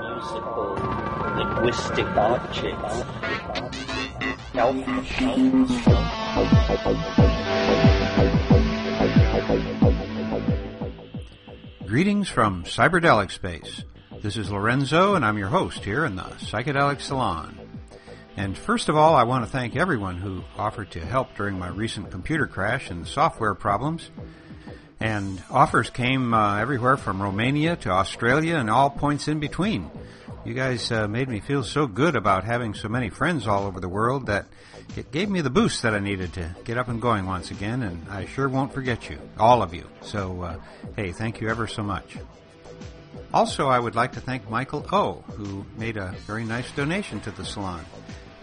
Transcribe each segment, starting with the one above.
musical linguistic. Greetings from Cyberdelic Space. This is Lorenzo, and I'm your host here in the Psychedelic Salon. And first of all, I want to thank everyone who offered to help during my recent computer crash and software problems. And offers came uh, everywhere from Romania to Australia and all points in between. You guys uh, made me feel so good about having so many friends all over the world that it gave me the boost that I needed to get up and going once again, and I sure won't forget you, all of you. So, uh, hey, thank you ever so much. Also, I would like to thank Michael O, who made a very nice donation to the salon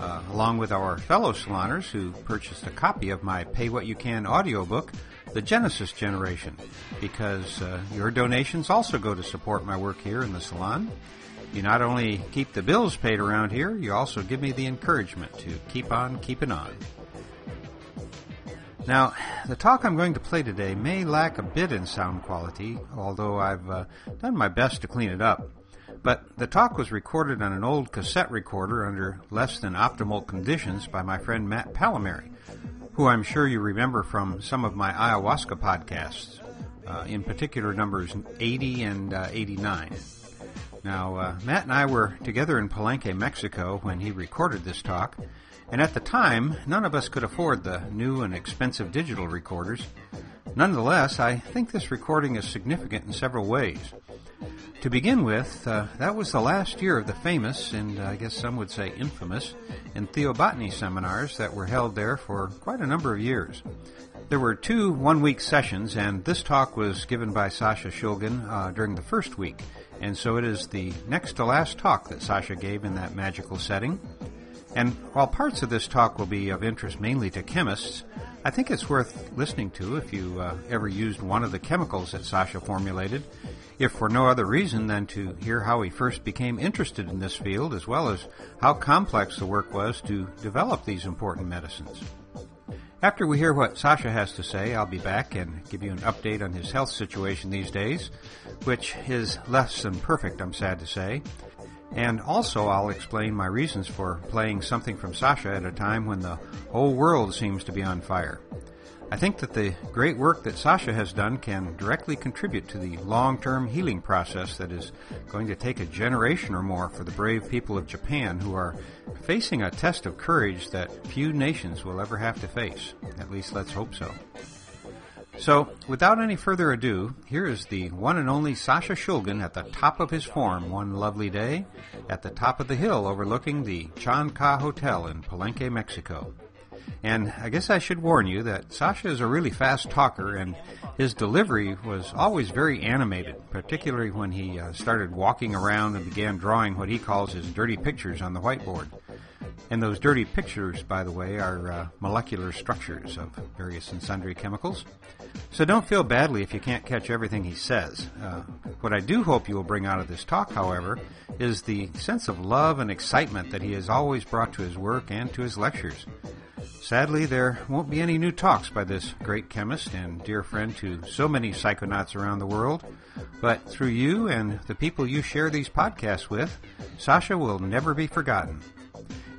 uh, along with our fellow saloners who purchased a copy of my Pay What You Can audiobook, The Genesis Generation, because uh, your donations also go to support my work here in the salon. You not only keep the bills paid around here, you also give me the encouragement to keep on keeping on. Now, the talk I'm going to play today may lack a bit in sound quality, although I've uh, done my best to clean it up. But the talk was recorded on an old cassette recorder under less than optimal conditions by my friend Matt Pallamary, who I'm sure you remember from some of my ayahuasca podcasts, uh, in particular numbers 80 and uh, 89. Now, uh, Matt and I were together in Palenque, Mexico when he recorded this talk, and at the time, none of us could afford the new and expensive digital recorders. Nonetheless, I think this recording is significant in several ways. To begin with, uh, that was the last year of the famous, and I guess some would say infamous, entheobotany seminars that were held there for quite a number of years. There were two one week sessions, and this talk was given by Sasha Shulgin uh, during the first week, and so it is the next to last talk that Sasha gave in that magical setting. And while parts of this talk will be of interest mainly to chemists, I think it's worth listening to if you uh, ever used one of the chemicals that Sasha formulated if for no other reason than to hear how he first became interested in this field, as well as how complex the work was to develop these important medicines. After we hear what Sasha has to say, I'll be back and give you an update on his health situation these days, which is less than perfect, I'm sad to say. And also, I'll explain my reasons for playing something from Sasha at a time when the whole world seems to be on fire. I think that the great work that Sasha has done can directly contribute to the long-term healing process that is going to take a generation or more for the brave people of Japan who are facing a test of courage that few nations will ever have to face. At least let's hope so. So, without any further ado, here is the one and only Sasha Shulgin at the top of his form one lovely day at the top of the hill overlooking the Chan Ka Hotel in Palenque, Mexico. And I guess I should warn you that Sasha is a really fast talker, and his delivery was always very animated, particularly when he uh, started walking around and began drawing what he calls his dirty pictures on the whiteboard. And those dirty pictures, by the way, are uh, molecular structures of various and sundry chemicals. So don't feel badly if you can't catch everything he says. Uh, what I do hope you will bring out of this talk, however, is the sense of love and excitement that he has always brought to his work and to his lectures. Sadly, there won't be any new talks by this great chemist and dear friend to so many psychonauts around the world, but through you and the people you share these podcasts with, Sasha will never be forgotten.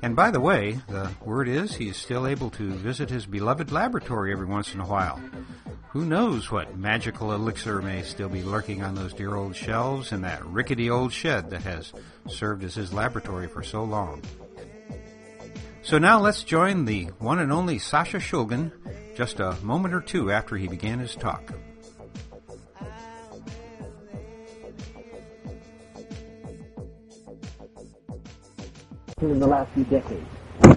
And by the way, the word is he's still able to visit his beloved laboratory every once in a while. Who knows what magical elixir may still be lurking on those dear old shelves in that rickety old shed that has served as his laboratory for so long. So now let's join the one and only Sasha Shulgin just a moment or two after he began his talk. In the last few decades, uh,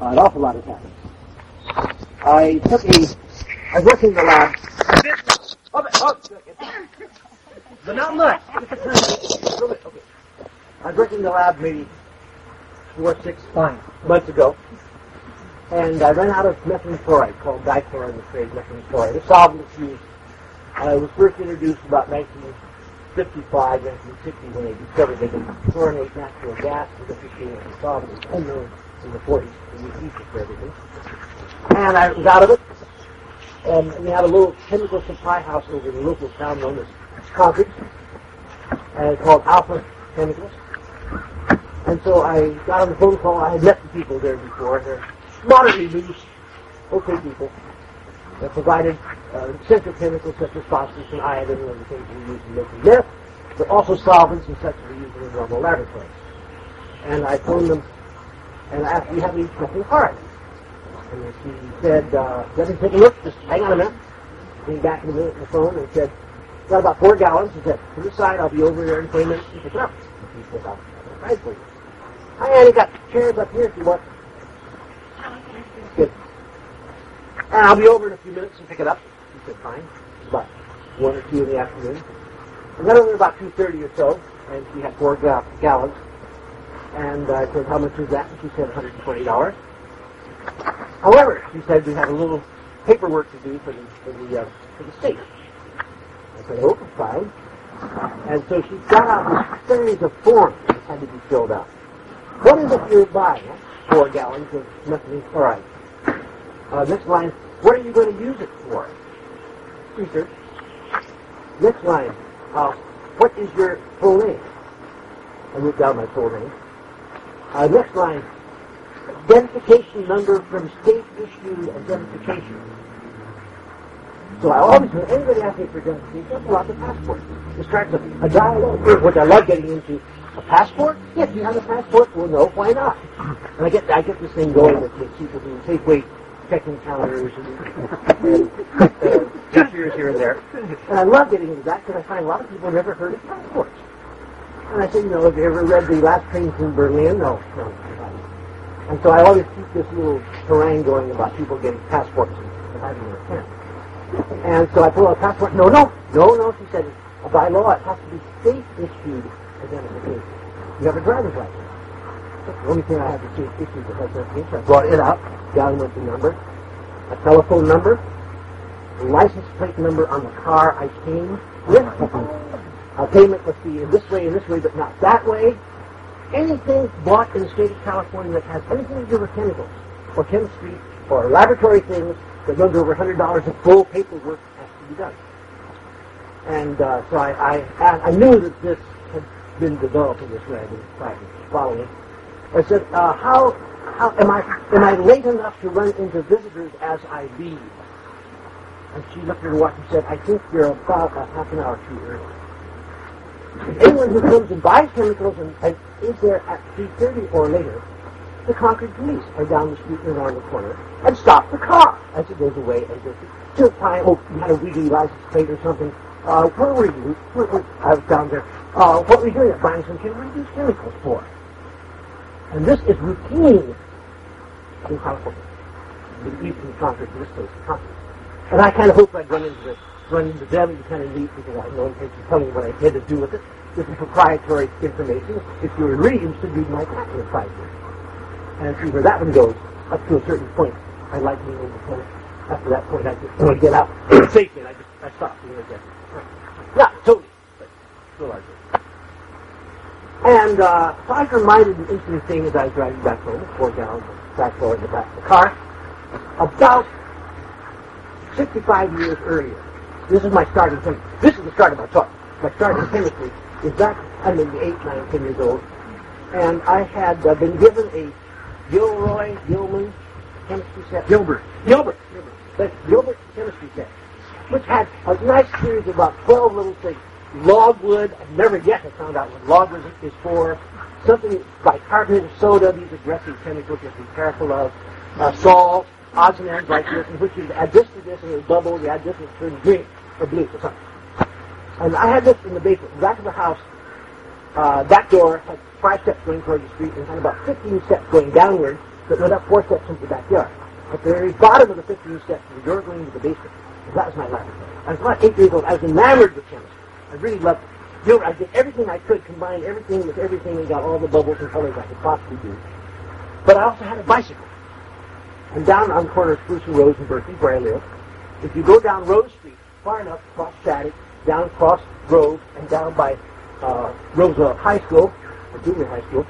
an awful lot has happened. I took a, I worked in the lab, oh, oh, but not much. Okay. I working in the lab maybe four, six months ago. And I ran out of methylene chloride, called dichloride in the trade, methylene chloride. Solvent used. It was first introduced about 1955, 1960 when they discovered they could chlorinate natural gas with a solvent. It was unknown in the 40s to use ether for everything. And I was out of it. And we had a little chemical supply house over in the local town known as Concord. uh, called Alpha Chemicals. And so I got on the phone call. I had met the people there before. They're moderately loose, okay people. They provided uh, chemicals such as phosphorus and iodine and the things we use in making meth, but also solvents and such we use in the normal laboratories. And I phoned them and asked, do you have any nothing hard? And she said, uh, let me take a look. Just hang on a minute. Came back in a minute on the phone and said, got about four gallons. He said, to the side, I'll be over there in 20 minutes and pick it up. He said, I'll I'll for you. Hi, Annie, got chairs up here if you want. Good. And I'll be over in a few minutes and pick it up. He said, fine. About 1 or 2 in the afternoon. I got over about 2.30 or so, and she had four ga- gallons. And I said, how much is that? And she said, $120. However, she said, we have a little paperwork to do for the, for the, uh, for the state. I said, oh, fine. And so she got out this series of forms that had to be filled out. What is it you're buying? Four gallons of methylene chloride. Uh, next line, what are you going to use it for? Research. Next line, uh, what is your full name? I wrote down my full name. Uh, next line, identification number from state issued identification. So I always, when anybody asks me for identification, I pull out the passport. It starts a, a dialogue, which I love getting into. A passport? Yes, you have a passport? Well, no, why not? And I get I get this thing going with, with people who Safeway checking counters and, and uh, here and there. And I love getting into that because I find a lot of people never heard of passports. And I say, you know, have you ever read The Last Train from Berlin? No, no. And so I always keep this little harangue going about people getting passports and having their pen. And so I pull out a passport. No, no, no, no, she said, by law it has to be state-issued identification. You have a driver's license. The only thing I have to see state issued with identification. I brought it out, document the number, a telephone number, a license plate number on the car I came with, a payment must be in this way, in this way, but not that way. Anything bought in the state of California that has anything to do with chemicals or chemistry or laboratory things that runs over $100 of full paperwork has to be done. And uh, so I, I, I knew that this been developed in this way. I've been practicing following. I said, uh, how, how am I am I late enough to run into visitors as I leave? And she looked at her watch and said, I think you're about a half an hour too early. Anyone who comes and buys chemicals and, and is there at 3.30 or later, the Concord police are down the street and around the corner and stop the car as it goes away and just to find, oh, you had a weedy license plate or something. Uh, where were you? Where, where, I was down there. Uh, what were you doing? Buying some. What are these chemicals for? And this is routine in California. The Eastern in this case, Concord. And I kind of hope I'd run into this, run into them and kind of neat because I no intention of telling you what I had to do with it. This is proprietary information. If you're really interested, read my patent years. And see where that one goes up to a certain point. I like being independent. After that point, I just want to get out safely, and I just I stop independent. Not totally, but still do. And uh, so I was reminded an interesting thing as I was driving back home, four gallons of in the back of the car, about 65 years earlier. This is my starting chemistry. This is the start of my talk. My starting chemistry is back, I'm maybe 8, 9, 10 years old, and I had uh, been given a Gilroy Gilman chemistry set. Gilbert. Gilbert. But Gilbert chemistry set, which had a nice series of about 12 little things. Logwood, I've never yet have found out what logwood is for. Something bicarbonate of soda, these aggressive chemicals you have to be careful of. Uh, salt, oxygens like this, in which you add this to this and it bubbles, you add this and it turns green or blue or something. And I had this in the basement, back of the house. Uh, that door had five steps going toward the street and had about 15 steps going downward that went up four steps into the backyard. At the very bottom of the 15 steps, the door going into the basement. That was my laboratory. I was about eight years old. I was enamored with chemistry. I really loved it. Know, I did everything I could, combined everything with everything and got all the bubbles and colors I could possibly do. But I also had a bicycle. And down on the corner of Spruce and Rose in Berkeley, where I live, if you go down Rose Street, far enough across Shattuck, down across Grove, and down by uh, Roosevelt High School, or junior high school,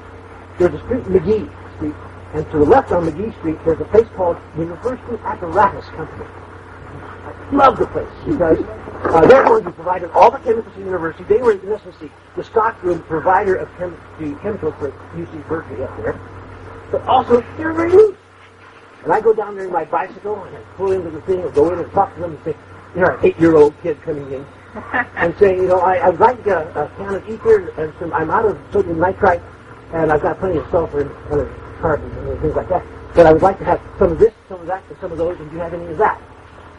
there's a street, McGee Street, and to the left on McGee Street, there's a place called University Apparatus Company. I love the place because Uh, ones who provided all the chemicals to the university. They were, in essence, the, the stockroom provider of chem- the chemicals for UC Berkeley up there. But also, they're very loose. And I go down there in my bicycle and I pull into the thing and go in and talk to them and say, you're an eight-year-old kid coming in and say, you know, I, I'd like a, a can of ether and some, I'm out of sodium nitrite and I've got plenty of sulfur and other carbons and things like that. But I would like to have some of this, some of that, and some of those, and do you have any of that?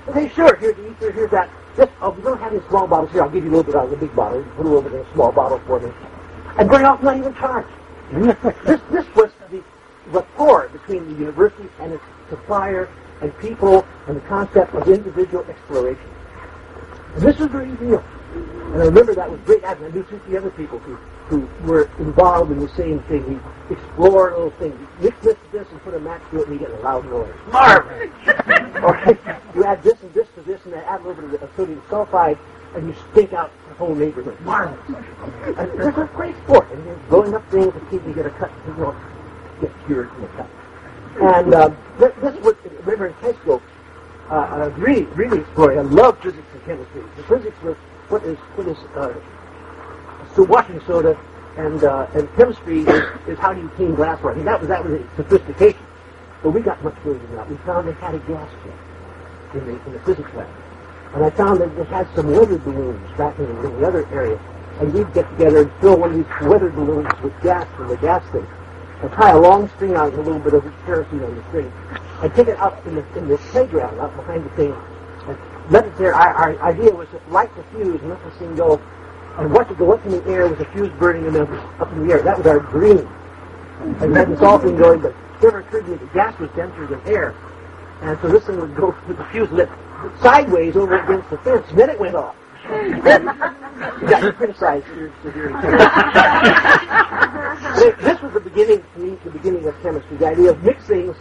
Okay, sure, here's the ether, here's that. This, oh, we don't have any small bottles here. I'll give you a little bit out of the big bottle. Put a little bit in a small bottle for me. And very often not even charged. this, this was the rapport between the university and its supplier and people and the concept of individual exploration. And this was very real. And I remember that with great admiration. I knew two, three other people who, who were involved in the same thing. We explored little things. Mix this to this and put a match to it and you get a loud noise. Marvelous! or you add this and this to this and then add a little bit of sodium sulfide and you stink out the whole neighborhood. Marvelous! And this was great sport. And you're blowing up things and keep you get a cut, you know, get cured from the cut. And uh, this, this was, remember in high school, uh, I was really, really exploring. I love physics and chemistry. The physics was what is what is uh, so washing soda, and uh, and chemistry is, is how do you clean glassware. I mean that was that was sophistication. But we got much further than that. We found they had a gas jet in the in the physics lab, and I found that they had some weather balloons back in, in the other area, and we'd get together and fill one of these weather balloons with gas from the gas thing, and tie a long string out with a little bit of kerosene on the string, and take it out in the in the playground out behind the thing let it there. Our, our idea was to light the fuse and let the thing go and watch it go up in the air with the fuse burning and then up in the air. That was our dream. And had this all thing going, but it never occurred to me that gas was denser than air. And so this thing would go with the fuse lit sideways over against the fence, and then it went off. you got criticized for severe This was the beginning, to me, the beginning of chemistry, the idea of mix things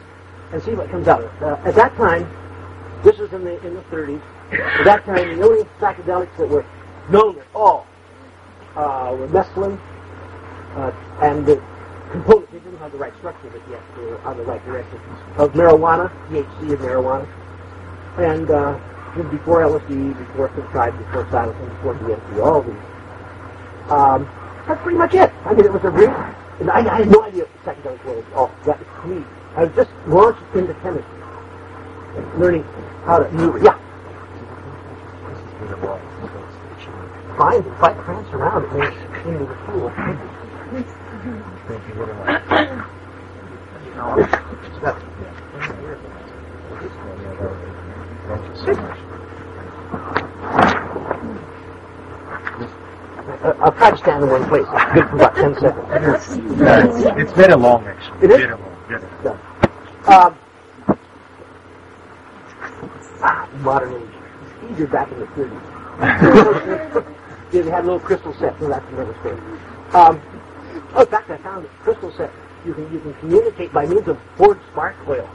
and see what comes out. Of it. Uh, at that time, this was in the in the 30s. At that time, the only psychedelics that were known at all uh, were mescaline uh, and the components. They didn't have the right structure, but yet they were on the right direction. Of marijuana, THC of marijuana, and uh, before LSD, before prescribed, before psilocybin, before DMT, all these. Um, that's pretty much it. I mean, it was a real. I, I had no idea what psychedelics was. Oh, that was me. I was just launched into chemistry, learning how to maneuver. Yeah. Fine, if I prance around, it into the pool. Uh, I'll try to stand in one place. Good for about 10 seconds. Yeah, it's, it's very long actually. It is? Very long. Very long. Um, ah, modern age. It's easier back in the 30s. yeah, they had little crystal sets. No, that's another story. Um, oh, in fact, I found a crystal set. You can you can communicate by means of Ford spark coil.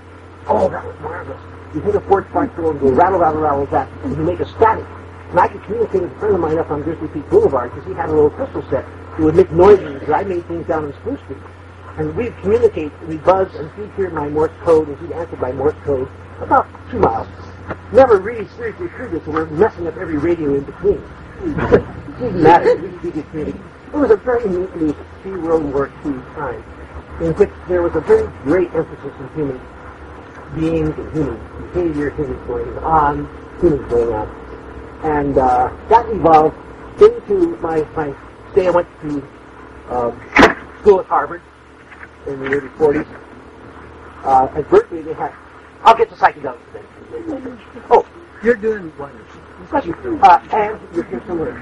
Oh, that was marvelous. You hit a Ford spark coil and go rattle, rattle, rattle that, and you make a static. And I could communicate with a friend of mine up on Grizzly Peak Boulevard because he had a little crystal set that would make noises because I made things down in Spruce Street. And we'd communicate, we'd buzz, and he'd hear my Morse code, and he'd answer Morse code about two miles. Never really seriously to us, so we're messing up every radio in between. it didn't matter. We, we could communicate. It was a very neatly pre-World War II time in which there was a very great emphasis on human beings and human behavior, human going on, humans going on. And uh, that evolved into my, my stay. I went to um, school at Harvard in the early 40s. Uh, at Berkeley, they had. I'll get to psychedelics then. Oh, You're doing wonders. question. Uh, and you're here somewhere.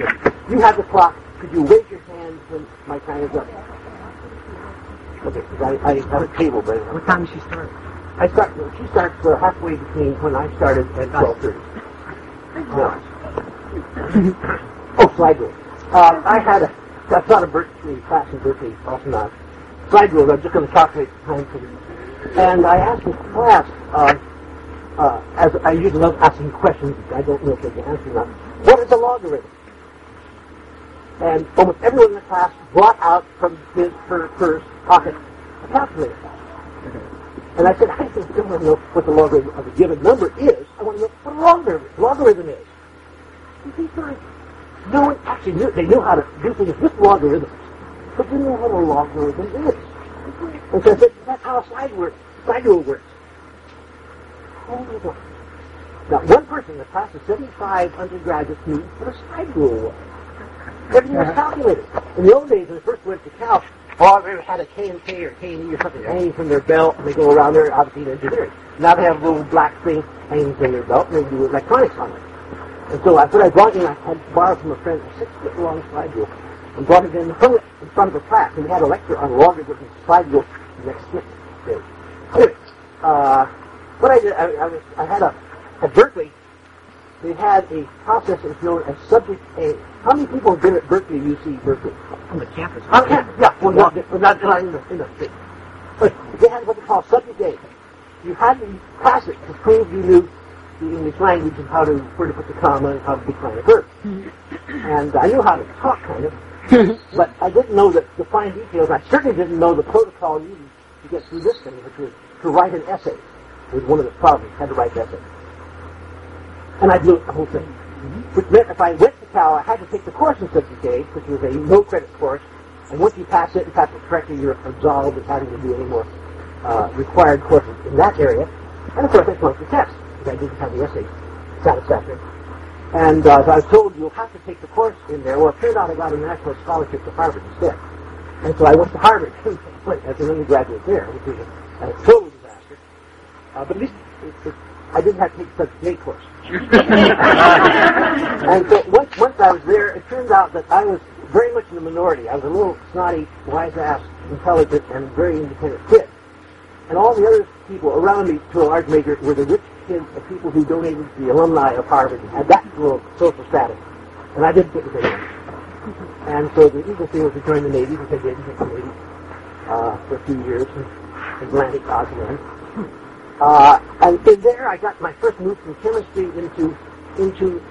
You have the clock. Could you wave your hand when my time is up? Okay, I, I have a table, but What time does she start? I start. She starts uh, halfway between when I started and twelve thirty. No. oh, slide rule. Uh, I had a. I taught a Berkeley class in Berkeley, also not slide rules. I'm just going to calculate time for you. And I asked the class, uh, uh, as I usually love asking questions, I don't know if they can answer or not. What is a logarithm? And almost everyone in the class brought out from his her, her pocket a calculator. And I said, I don't want to know what the logarithm of a given number is. I want to know what a logarithm, logarithm is. You see, science, no one actually knew, they knew how to do things with logarithms, but didn't know what a logarithm is. And so I said, that's how a slide works, slide rule works. Hold on. Now, one person in the class of 75 undergraduates knew what a slide rule was. Everything was calculated. In the old days, when I first went to Cal, all they had a K and K or K and E or something hanging from their belt, and they go around there, obviously in engineering. Now they have a little black thing hanging from their belt, and they do electronics on it. And so I what I brought in, I had borrowed from a friend a six-foot long slide rule, and brought it in front of, in front of the class, and we had a lecture on logarithms slide rule the next day. Anyway, uh, what I did, I, I, was, I had a, at Berkeley, they had a process that's known as subject A. How many people have been at Berkeley, UC Berkeley? On the campus. On campus, yeah. Well, not, well, not, not in the, in the state. But they had what they call subject A. You had to pass it to prove you knew the English language and how to, where to put the comma and how to define a verb. Mm-hmm. And I knew how to talk, kind of, but I didn't know the, the fine details. I certainly didn't know the protocol needed to get through this thing, which was to write an essay. Was one of the problems. Had to write that essay. And I blew the whole thing. Which meant if I went to Cal, I had to take the course in Subject A, which was a no-credit course. And once you pass it and pass it correctly, you're absolved of having to do any more uh, required courses in that area. And of course, I flunked the test because I didn't have the essay satisfactory. And uh, as I was told, you'll have to take the course in there. Well, it turned out I got a national scholarship to Harvard instead. And so I went to Harvard as an undergraduate there, which was a, a total disaster. Uh, but at least it, it, I didn't have to take such a course. and so once, once I was there, it turned out that I was very much in the minority. I was a little snotty, wise-ass, intelligent, and very independent kid. And all the other people around me, to a large measure, were the rich kids of people who donated to the alumni of Harvard and had that little social status. And I didn't get with anyone. And so the eagle thing was to join the Navy, which I did, join the Navy, uh, for a few years, in Atlantic Osman. Uh, and in there, I got my first move from chemistry into into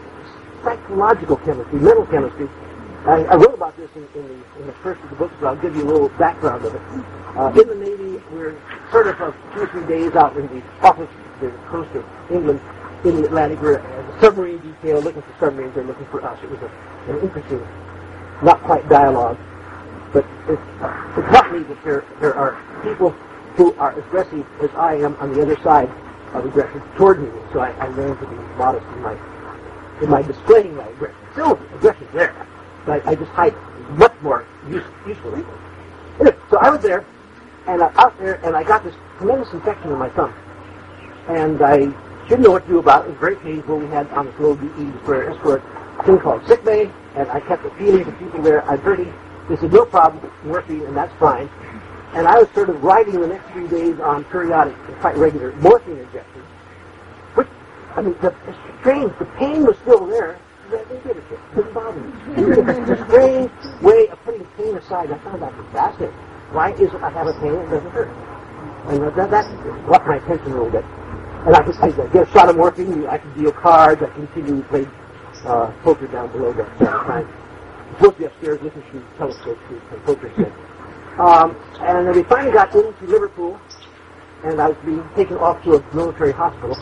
psychological chemistry, mental chemistry. I, I wrote about this in, in, the, in the first of the books, but I'll give you a little background of it. Uh, in the Navy, we're sort of uh, two or three days out in the off the coast of England, in the Atlantic. We're uh, submarine detail, looking for submarines. They're looking for us. It was a, an interesting, not quite dialogue, but it, it taught me that there there are people who are aggressive as I am on the other side of aggression toward me. So I, I learned to be modest in my in my displaying my aggression. Still, aggression there, but I, I just hide it much more use, usefully. Anyway, so I was there, and uh, out there, and I got this tremendous infection in my thumb, and I didn't know what to do about it. It was very painful. We had on this little DE for escort thing called sick bay, and I kept appealing to people there. I'm hurting. They said, no problem, morphine, and that's fine. And I was sort of riding the next few days on periodic, quite regular morphine injections. Which, I mean, the, the strange, the pain was still there. They, it. It didn't bother me. It's a strange way of putting pain aside. I found that fascinating. Why is it I have a pain that doesn't hurt? And that, that got my attention a little bit. And I could I could get a shot of morphine. I could deal cards. I continued to play uh, poker down below that time. I'm supposed to be upstairs listening to telescopes and poker set. Um, and then we finally got into Liverpool, and I was being taken off to a military hospital.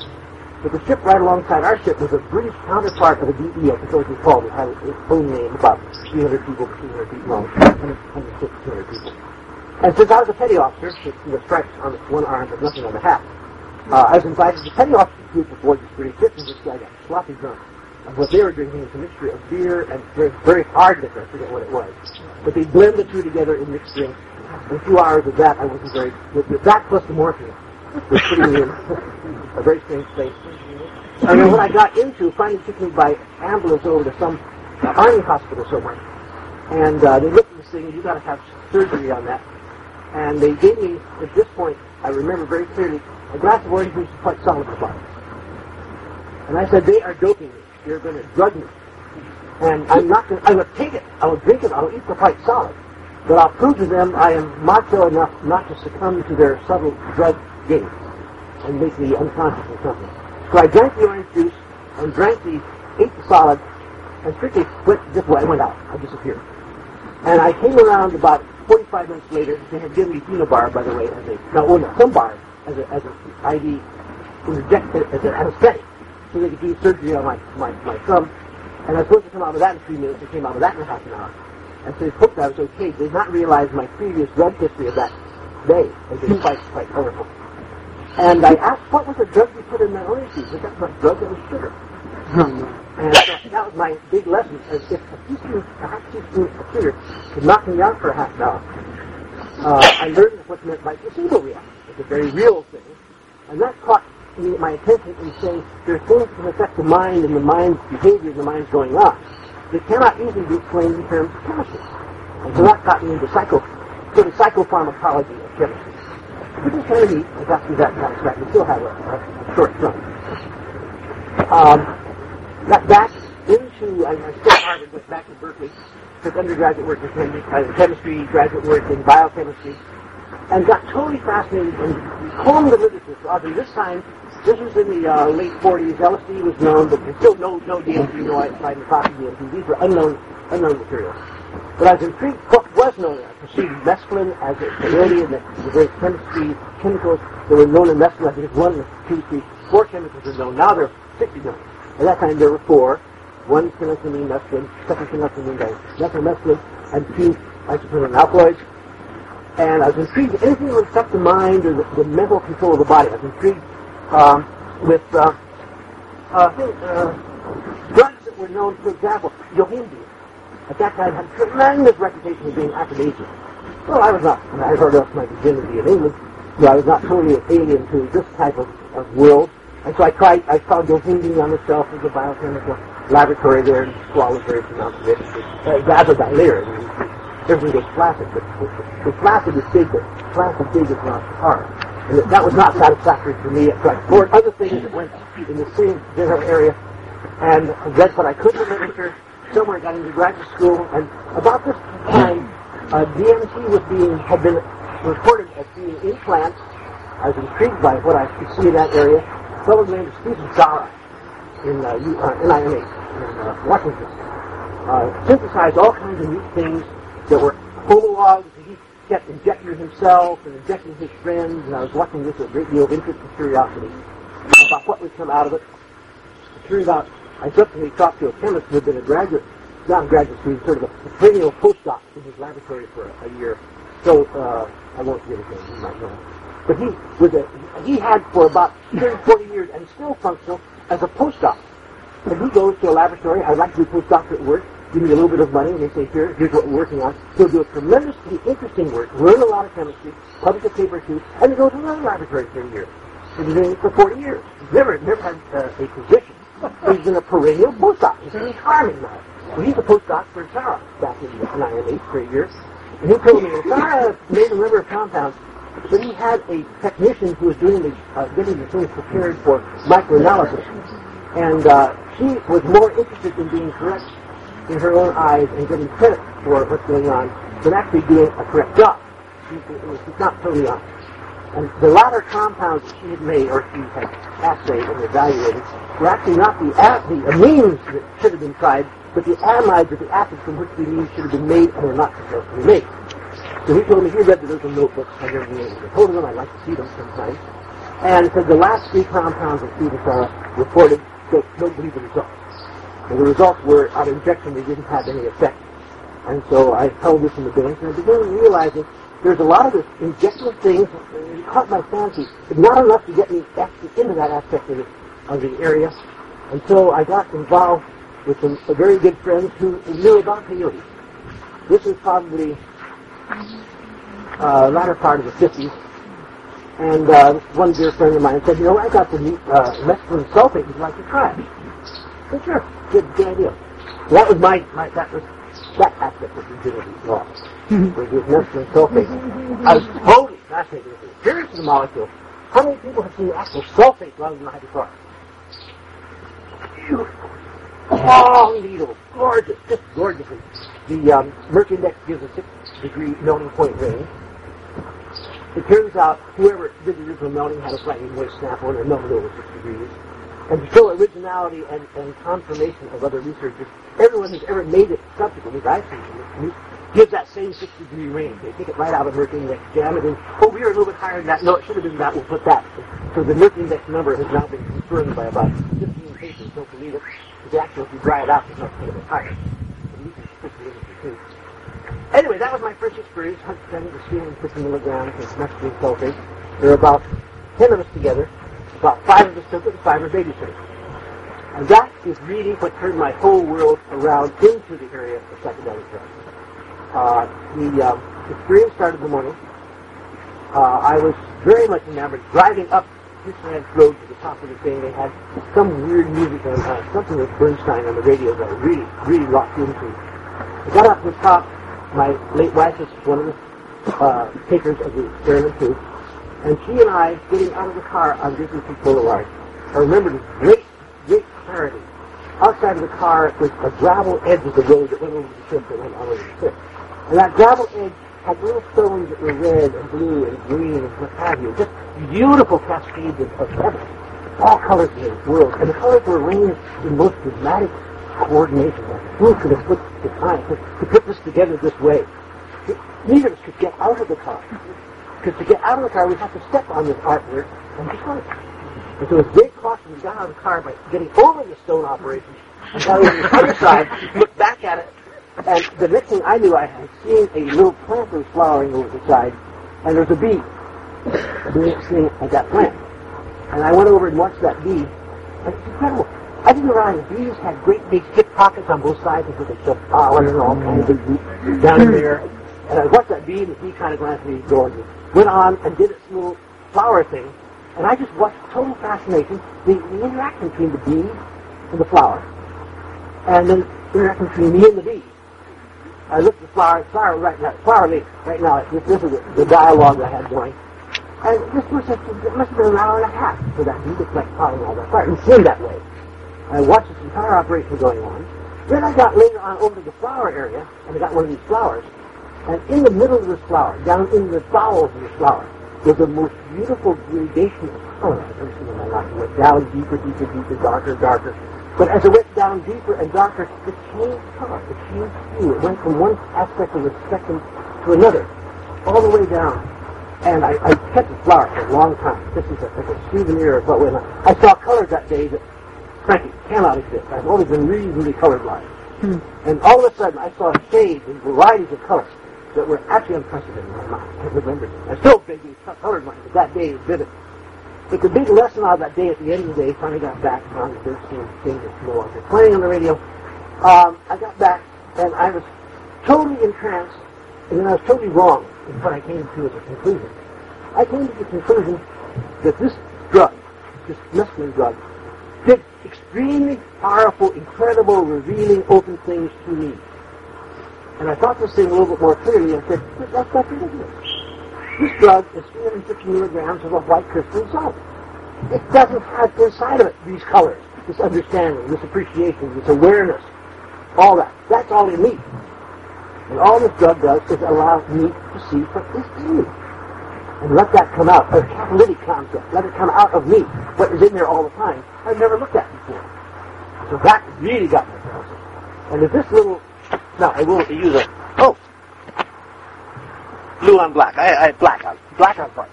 But the ship right alongside our ship was a British counterpart of a DE, I suppose we called it. It had its own name, about 300 people, 300 feet long, 150, 200 people. And since I was a petty officer, with stripes on one arm but nothing on the hat, uh, I was invited to the petty officer group aboard this British ship, and this guy got sloppy drunk. What they were drinking was a mixture of beer and very, very hard liquor, I forget what it was. But they blend the two together in mixed drinks. In a few hours of that, I wasn't very, with, that plus the morphine, was putting me in a very strange place. And then when I got into, finally took me by ambulance over to some uh, army hospital somewhere. And uh, they looked at this thing, you got to have surgery on that. And they gave me, at this point, I remember very clearly, a glass of orange juice with quite solid supply. And I said, they are doping me. They're going to drug me. And I'm not going to, I will take it, I will drink it, I will eat the quite solid. But I'll prove to them I am macho enough not to succumb to their subtle drug games and make me unconscious or something. So I drank the orange juice and drank the, ate the solid, and strictly went this way. I went out. I disappeared. And I came around about 45 minutes later. They had given me phenobar, by the way, as a, no, well, no, some bar, as a, as an IV, inject, as an anesthetic, so they could do surgery on my, my, my thumb. And I was supposed to come out of that in three minutes. I came out of that in half an hour. And so he hoped I was okay. They did not realize my previous drug history of that day had been quite, quite colorful. And I asked, what was the drug you put in that orange juice? They got not drug, that was sugar. And so that was my big lesson. As if a teaspoon, a half teaspoon of sugar could knock me out for a half an hour. Uh, I learned what's meant by placebo reaction. It's a very real thing. And that caught my attention and say there are things that affect the mind and the mind's behavior and the mind's going on that cannot easily be explained in terms of chemistry. And so that got me into psycho, sort of psychopharmacology of chemistry. Which is kind of got through that satisfaction. Still have a, a, short run. Um, got back into, I, I still Harvard, went back to Berkeley, took undergraduate work in uh, chemistry, graduate work in biochemistry, and got totally fascinated and combed the literature. So I although this time, this was in the uh, late 40s, LSD was known, but there's still no, no DMT, no cytocopy DMT. These were unknown, unknown materials. But I was intrigued what was known. I perceived mescaline as a priority and the, various chemistry, chemicals that were known in mescaline. I think one, two, three, four chemicals are known. Now there are 60 known. At that time there were four. One phenethylamine mescaline, second phenethylamine methylmescaline, and two isoprenone alkaloids. And I was intrigued. Anything that would affect the mind or the, the mental control of the body. I was intrigued um, with uh, uh, uh, drugs that were known, for example, yohimbine. At that time had a tremendous reputation of being aphrodisiac. Well, I was not, I had heard of my virginity in England, so I was not totally alien to this type of, of world. And so I tried, I found yohimbine on the shelf of the biochemical laboratory there and swallowed various amounts of it. Uh, vasodilator. Everything goes flaccid, but the flaccid is big, but flaccid big is not hard. And that was not satisfactory for me. So I explored other things that went in the same general area and read what I could in the literature. Somewhere got into graduate school, and about this time, uh, DMT was being had been reported as being in plants. I was intrigued by what I could see in that area. A fellow named Stephen Szara in uh, uh, NIMH in uh, Washington uh, synthesized all kinds of neat things that were homologs. He kept injecting himself and injecting his friends, and I was watching this with a great deal of interest and curiosity about what would come out of it. It turns out I subsequently talked to a chemist who had been a graduate, not a graduate student, sort of a perennial postdoc in his laboratory for a, a year. So uh, I won't give his name, you might know. But he was a, he had for about 30, 40 years and still functional as a postdoc. And he goes to a laboratory, I'd like to do postdoctorate at work, give me a little bit of money, and they say, here, here's what we're working on. He'll do a tremendously interesting work, learn a lot of chemistry, publish a paper or two, and then go to another laboratory for a year. He's been for 40 years. Never, never had uh, a position. He's been a perennial postdoc. He's been charming now. So he's a postdoc for Szara back in NIMH for a year. And he told me, Szara made a number of compounds, but he had a technician who was doing the, uh, getting the things prepared for microanalysis. And uh, she was more interested in being correct in her own eyes and getting credit for what's going on than actually doing a correct job. She, it she's not totally honest. And the latter compounds that she had made, or she had assayed and evaluated, were actually not the, the amines that should have been tried, but the amides or the acids from which the amines should have been made and were not supposed to be made. So he told me he read the little notebooks. I never knew anything. I told him I'd like to see them sometime. And said the last three compounds that Stephen Szara reported, don't, don't the results. And the results were, on injection, they didn't have any effect. And so I held this in the bench, and I began realizing there's a lot of this injectable things that caught my fancy, but not enough to get me actually into that aspect of the, of the area. And so I got involved with some a very good friends who knew about peyote. This was probably uh, latter part of the 50s. And uh, one dear friend of mine said, you know, I got the uh, mescaline sulfate. Would like to try it? I said, sure. Good. So that was my, my that was that aspect of virginity lost. was this mescaline sulfate. I was totally fascinated with the appearance of the molecule. How many people have seen actual sulfate rather than hydrochloric? Beautiful. Long needles. Gorgeous. Just gorgeous. The um, Merck index gives a six degree melting point range. It turns out whoever did the original melting had a slightly moist sample and it melted over six degrees. And to show originality and, and confirmation of other researchers, everyone who's ever made it subsequently, I've seen this gives that same 60 degree range. They take it right out of Merck Index, jam it in. Oh, we are a little bit higher than that. No, it should have been that. We'll put that. So the Merck Index number has now been confirmed by about 15 papers. Don't believe it. Because actually, if you dry it out, it's not going to be higher. It. Anyway, that was my first experience, 100% of the 50 milligrams of mescaline sulfate. There were about 10 of us together. About five of us took five were babysitters. And that is really what turned my whole world around into the area of psychedelic drugs. Uh, the um, experience started the morning. Uh, I was very much enamored driving up Houston Road to the top of the thing. They had some weird music on, uh, something with Bernstein on the radio that I really, really locked into. I got up to the top. My late wife was one of the uh, takers of the experiment too. And she and I, getting out of the car on Disney Boulevard, I remember this great, great clarity. Outside of the car was a gravel edge of the road that went over the cliff that went over the cliff. And that gravel edge had little stones that were red and blue and green and what have you. Just beautiful cascades of, feathers. All colors in the world. And the colors were arranged in most dramatic coordination. Who could have put the time to put this together this way? Neither of us could get out of the car. Because to get out of the car, we have to step on this artwork and just it. And so with great caution, we got out of the car by getting over the stone operation and over the other side, looked back at it, and the next thing I knew, I had seen a little plant was flowering over the side, and there was a bee. The next thing, I got plant. And I went over and watched that bee, and it's incredible. I didn't realize bees had great big thick pockets on both sides because they stuff pollen and all kinds of down there. And I watched that bee, and the bee kind of glanced at me, gorgeous. Went on and did its little flower thing, and I just watched total fascination the, the interaction between the bee and the flower, and then the interaction between me and the bee. I looked at the flower, flower right now, flower leaf right now. This, this is the, the dialogue I had going. And this was just, it must have been an hour and a half for that to collect pollen all that fire. It seemed that way. I watched this entire operation going on. Then I got later on over to the flower area, and I got one of these flowers. And in the middle of this flower, down in the bowels of the flower, was the most beautiful gradation of color I've ever seen in my life. It went down deeper, deeper, deeper, darker, darker. But as it went down deeper and darker, it changed color. It changed hue. It went from one aspect of the spectrum to another, all the way down. And I, I kept the flower for a long time. This is a, like a souvenir of what went on. I saw colors that day that, frankly, cannot exist. I've always been really colorblind. Hmm. And all of a sudden, I saw shades and varieties of colors that were actually unprecedented in my mind. I remember. I'm still vaguely colorblind, but that day is vivid. But the big lesson out of that day at the end of the day, finally got back on the 13 thing that's no longer playing on the radio. Um, I got back and I was totally entranced, and then I was totally wrong in what I came to as a conclusion. I came to the conclusion that this drug, this mescaline drug, did extremely powerful, incredible, revealing, open things to me. And I thought this thing a little bit more clearly and said, that's not ridiculous. This drug is 350 milligrams of a white crystalline salt. It doesn't have inside of it these colors, this understanding, this appreciation, this awareness, all that. That's all in me. And all this drug does is allow me to see what is in me. And let that come out, a catalytic concept. Let it come out of me, what is in there all the time. I've never looked at before. So that really got me attention. And if this little, now I will use a, oh, blue on black. I, I black on black on white.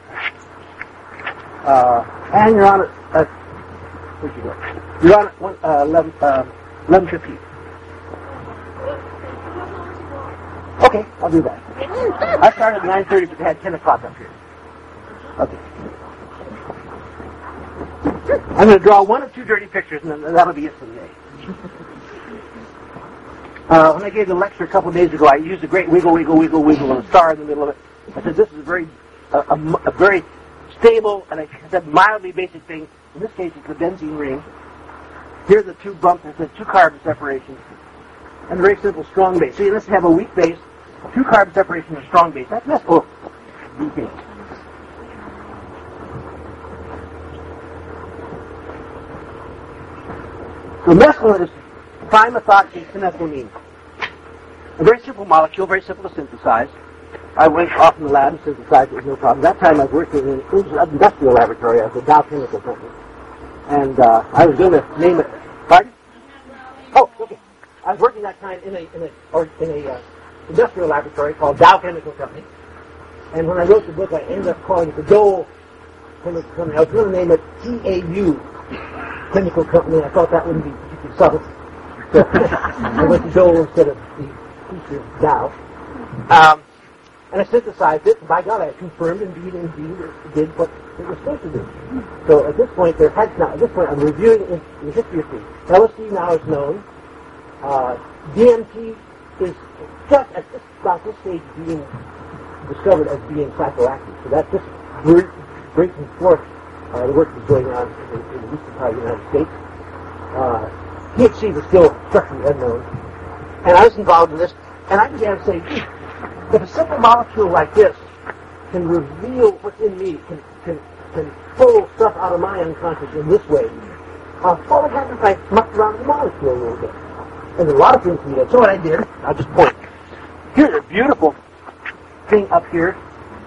Uh, and you're on it. Uh, where'd you go? You're on it one, uh, 11, uh, 11.15. Okay, I'll do that. I started at 9.30, but they had 10 o'clock up here. Okay. I'm going to draw one of two dirty pictures, and then that'll be it for the day. Uh, when I gave the lecture a couple of days ago, I used a great wiggle, wiggle, wiggle, wiggle, and a star in the middle of it. I said, this is a very, a, a, a very stable, and I said mildly basic thing. In this case, it's the benzene ring. Here are the two bumps, it says two carbon separations, and a very simple strong base. See, let's have a weak base, two carbon separations, and a strong base. That's this. Oh, weak So mescaline is trimethoxyphenethylamine. A very simple molecule, very simple to synthesize. I went off in the lab and synthesized it with no problem. That time I was working in an industrial laboratory at the Dow Chemical Company. And uh, I was going to name it. Pardon? Oh, okay. I was working that time in a in a or in a uh, industrial laboratory called Dow Chemical Company. And when I wrote the book, I ended up calling it the Dole Chemical Company. I was going to name it TAU Chemical Company. I thought that wouldn't be particularly subtle. So I went to Dole instead of the teacher Dow. Um, and I synthesized it, and by God, I confirmed indeed, indeed, it did what it was supposed to do. So at this point, there has now, at this point, I'm reviewing in, the history of things. LSD now is known. Uh, DMT is just at this, about this stage being discovered as being psychoactive. So that just br- brings forth uh, the work that's going on in, in the eastern part of the United States. Uh, THC was still structurally unknown. And I was involved in this, and I began to say, if a simple molecule like this can reveal what's in me, can, can, can pull stuff out of my unconscious in this way, uh, what would happen if I mucked around the molecule a little bit? And a lot of things be done. So what I did, I'll just point. Here's a beautiful thing up here.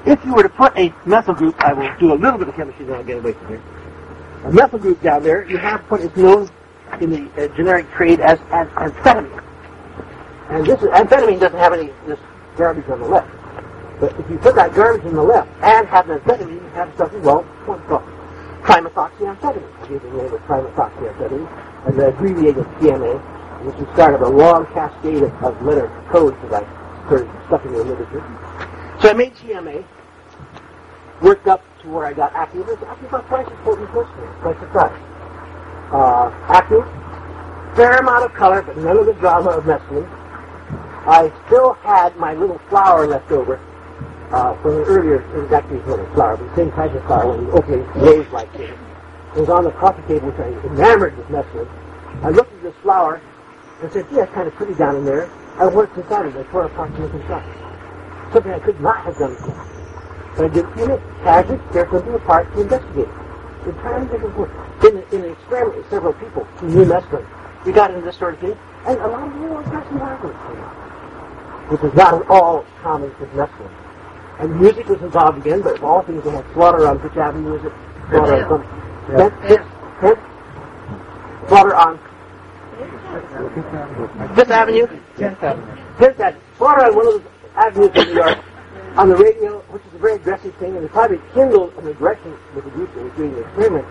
If you were to put a methyl group, I will do a little bit of chemistry, then I'll get away from here. A methyl group down there, you have what is known in the uh, generic trade as, as amphetamine. And this is, amphetamine doesn't have any this garbage on the left. But if you put that garbage on the left and have an amphetamine, you have something, well, what's called trimethoxyamphetamine. I gave the name of trimethoxyamphetamine, and the abbreviated TMA, which is start of a long cascade of, of letter codes that I started stuffing in the literature. So I made TMA, worked up to where I got active. About twice as potent as twice the size. Uh, active, fair amount of color, but none of the drama of mescaline. I still had my little flower left over uh, from an earlier, it actually not a flower, but the same type of flower, when you open it, rose like this. It was on the coffee table, which I enamored with mescaline. I looked at this flower and said, yeah, it's kind of pretty down in there. I worked inside it. I tore it apart make inside. Something I could not have done before. But I did few minutes, casually tear something apart to investigate it. Entirely different work. In, in an experiment with several people who knew mescaline, we got into this sort of thing, and a lot of real interesting arguments came out which is not at all common with mescaline. And music was involved again, but of all things they had slaughter on which avenue is it? Slaughter on some Tenth, Fifth, Tenth? Slaughter on Fifth Avenue? Tenth Avenue. Tenth Avenue. Slaughter on one of those avenues in New York on the radio, which is a very aggressive thing, and it probably kindled an aggression with the group that was doing the experiment.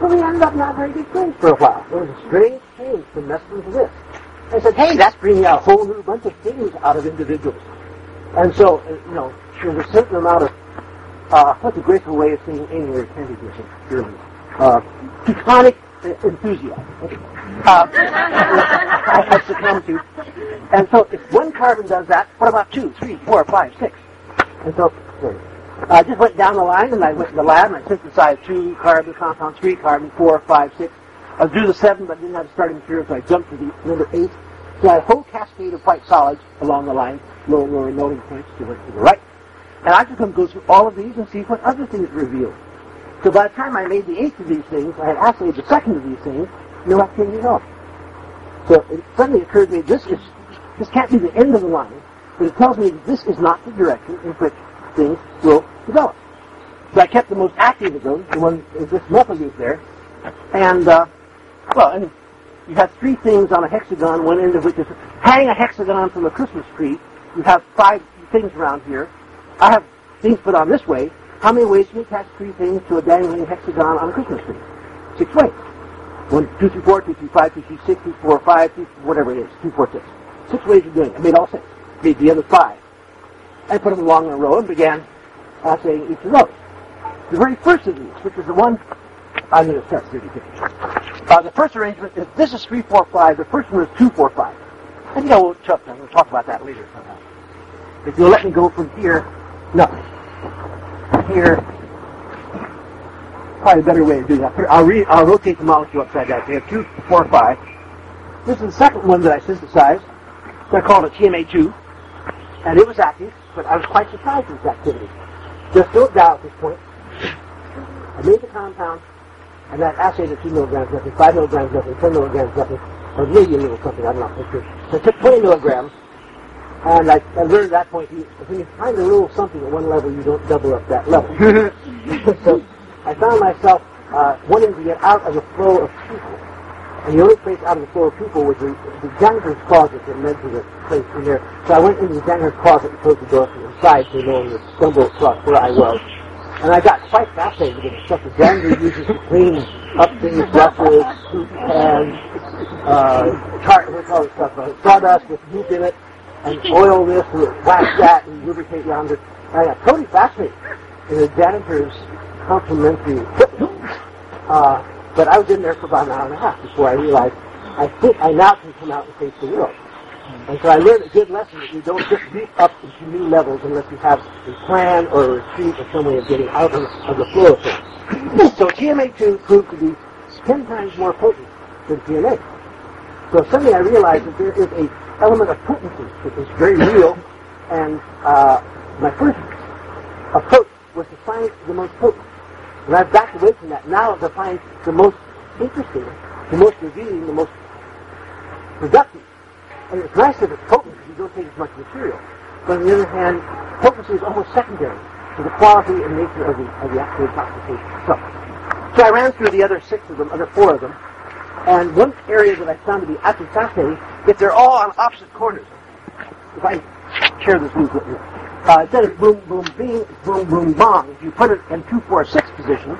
But we ended up not very good friends for a while. It was a strange change from to this. I said, hey, that's bringing a whole new bunch of things out of individuals. And so, uh, you know, there's a certain amount of, uh, what's a graceful way of saying attended with it, purely, uh, Teutonic enthusiasm. Uh, I, I succumb to. And so if one carbon does that, what about two, three, four, five, six? And so, I just went down the line and I went to the lab and I synthesized two carbon compounds, three carbon, four, five, six. I due the seven, but I didn't have starting material, so I jumped to the number eight. So I had a whole cascade of white solids along the line, lower, lower melting points to the, to the right. And I just going to go through all of these and see what other things revealed. So by the time I made the eighth of these things, I had assayed the second of these things, no activity at all. So it suddenly occurred to me, this is, this can't be the end of the line, but it tells me that this is not the direction in which things will develop. So I kept the most active of them, the one, is this methyl group there, and, uh, well, and you have three things on a hexagon, one end of which is hang a hexagon from a Christmas tree. You have five things around here. I have things put on this way. How many ways can you attach three things to a dangling hexagon on a Christmas tree? Six ways. One, two, three, four, two, three, five, two, three, six, two, four, five, two, whatever it is. Two, four, six. Six ways of doing it. I made all six. Made the other five. I put them along in a row and began assaying each of those. The very first of these, which is the one I'm going to start 36. Uh, the first arrangement is this is 345. The first one is 245. And you know, we'll, Chuck, we'll talk about that later sometime. If you'll let me go from here, no. Here, probably a better way to do that. I'll, re- I'll rotate the molecule upside down. So you have 245. This is the second one that I synthesized. I called it TMA2. And it was active, but I was quite surprised at its activity. Just do it down at this point. I made the compound, and that assay at 2 milligrams nothing, 5 milligrams nothing, 10 milligrams nothing, or maybe a little something, I'm not sure. So I took 20 milligrams, and I, I learned at that point, you, when you find a little something at one level, you don't double up that level. so I found myself uh, wanting to get out of the flow of people. And the only place out of the of people was the, the janitor's closet that led to the place in there. So I went into the janitor's closet and closed the door from inside so no one would stumble across where I was. And I got quite fascinated with the stuff the janitor uses to clean up things, brushes, soup pans, uh, tart, what do you call it stuff, uh, sawdust with goop in it, and oil this, and wax that, and lubricate yonder. And I got totally fascinated in the janitor's complimentary. Uh, but I was in there for about an hour and a half before I realized I think I now can come out and face the world. And so I learned a good lesson that you don't just leap up into new levels unless you have a plan or a retreat or some way of getting out of, of the flow of things. so TMA2 proved to be 10 times more potent than TMA. So suddenly I realized that there is a element of potency that is very real, and uh, my first approach was to find the most potent. And I've backed away from that now to find the most interesting, the most revealing, the most productive. And it's nice that it's potent because you don't take as much material. But on the other hand, potency is almost secondary to the quality and nature of the, of the actual intoxication itself. So I ran through the other six of them, other four of them, and one area that I found to be absolutely fascinating, if they're all on opposite corners, if I share this news with you, uh, instead of boom, boom, bing, boom, boom, bong, if you put it in 246 position,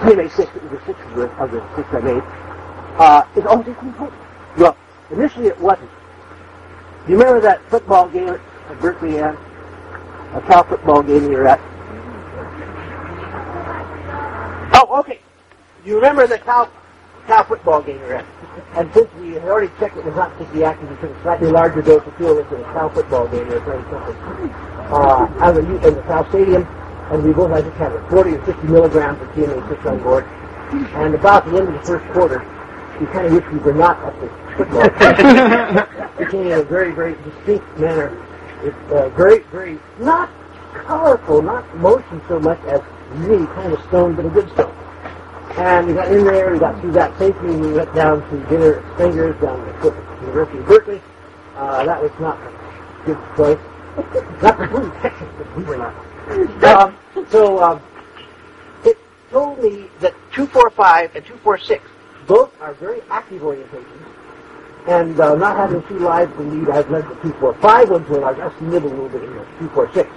TMA 6, it was the six of the, of the six I made, uh, it's almost equally potent. Well, initially it wasn't. You remember that football game at Berkeley, Ann? A cow football game you were at? Oh, okay. You remember the Cal, Cal football game you were at? And since we had already checked it was not active, we took a slightly larger dose of fuel into the Cal football game they were playing something. Uh, out of the, in the Cal Stadium, and we both, I think, had 40 or 50 milligrams of TMA 6 on board. And about the end of the first quarter, we kind of wish we were not at the football game. it came in a very, very distinct manner. It's uh, very, very, not colorful, not motion so much as really kind of stone, but a good stone. And we got in there, we got through that safely, and we went down to dinner at Springer's down at the University of Berkeley. Uh, that was not a good place. not completely Texas, but we were not. Um, so um, it told me that 245 and 246 both are very active orientations. And uh, not having two lives to lead, I've led the 245 one to a large. I just nibble a little bit in the 246.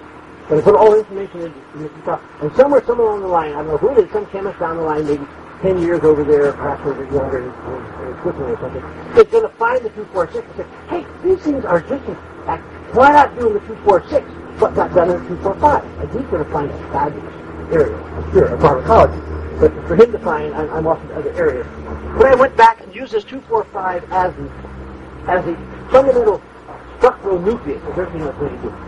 But I put all the information in, in the 245. And somewhere, somewhere along the line, I don't know who it is, some chemist down the line, maybe 10 years over there, perhaps over younger in, in, Switzerland or something, is going to find the 246 and say, hey, these things are just as active. Why not do the 246? What got done in 245? And he's going to find a fabulous area, I'm sure, of pharmacology. But for him to find, I'm, I'm off in other areas. When I went back and used this 245 as the, as the fundamental structural nucleus of everything I to do.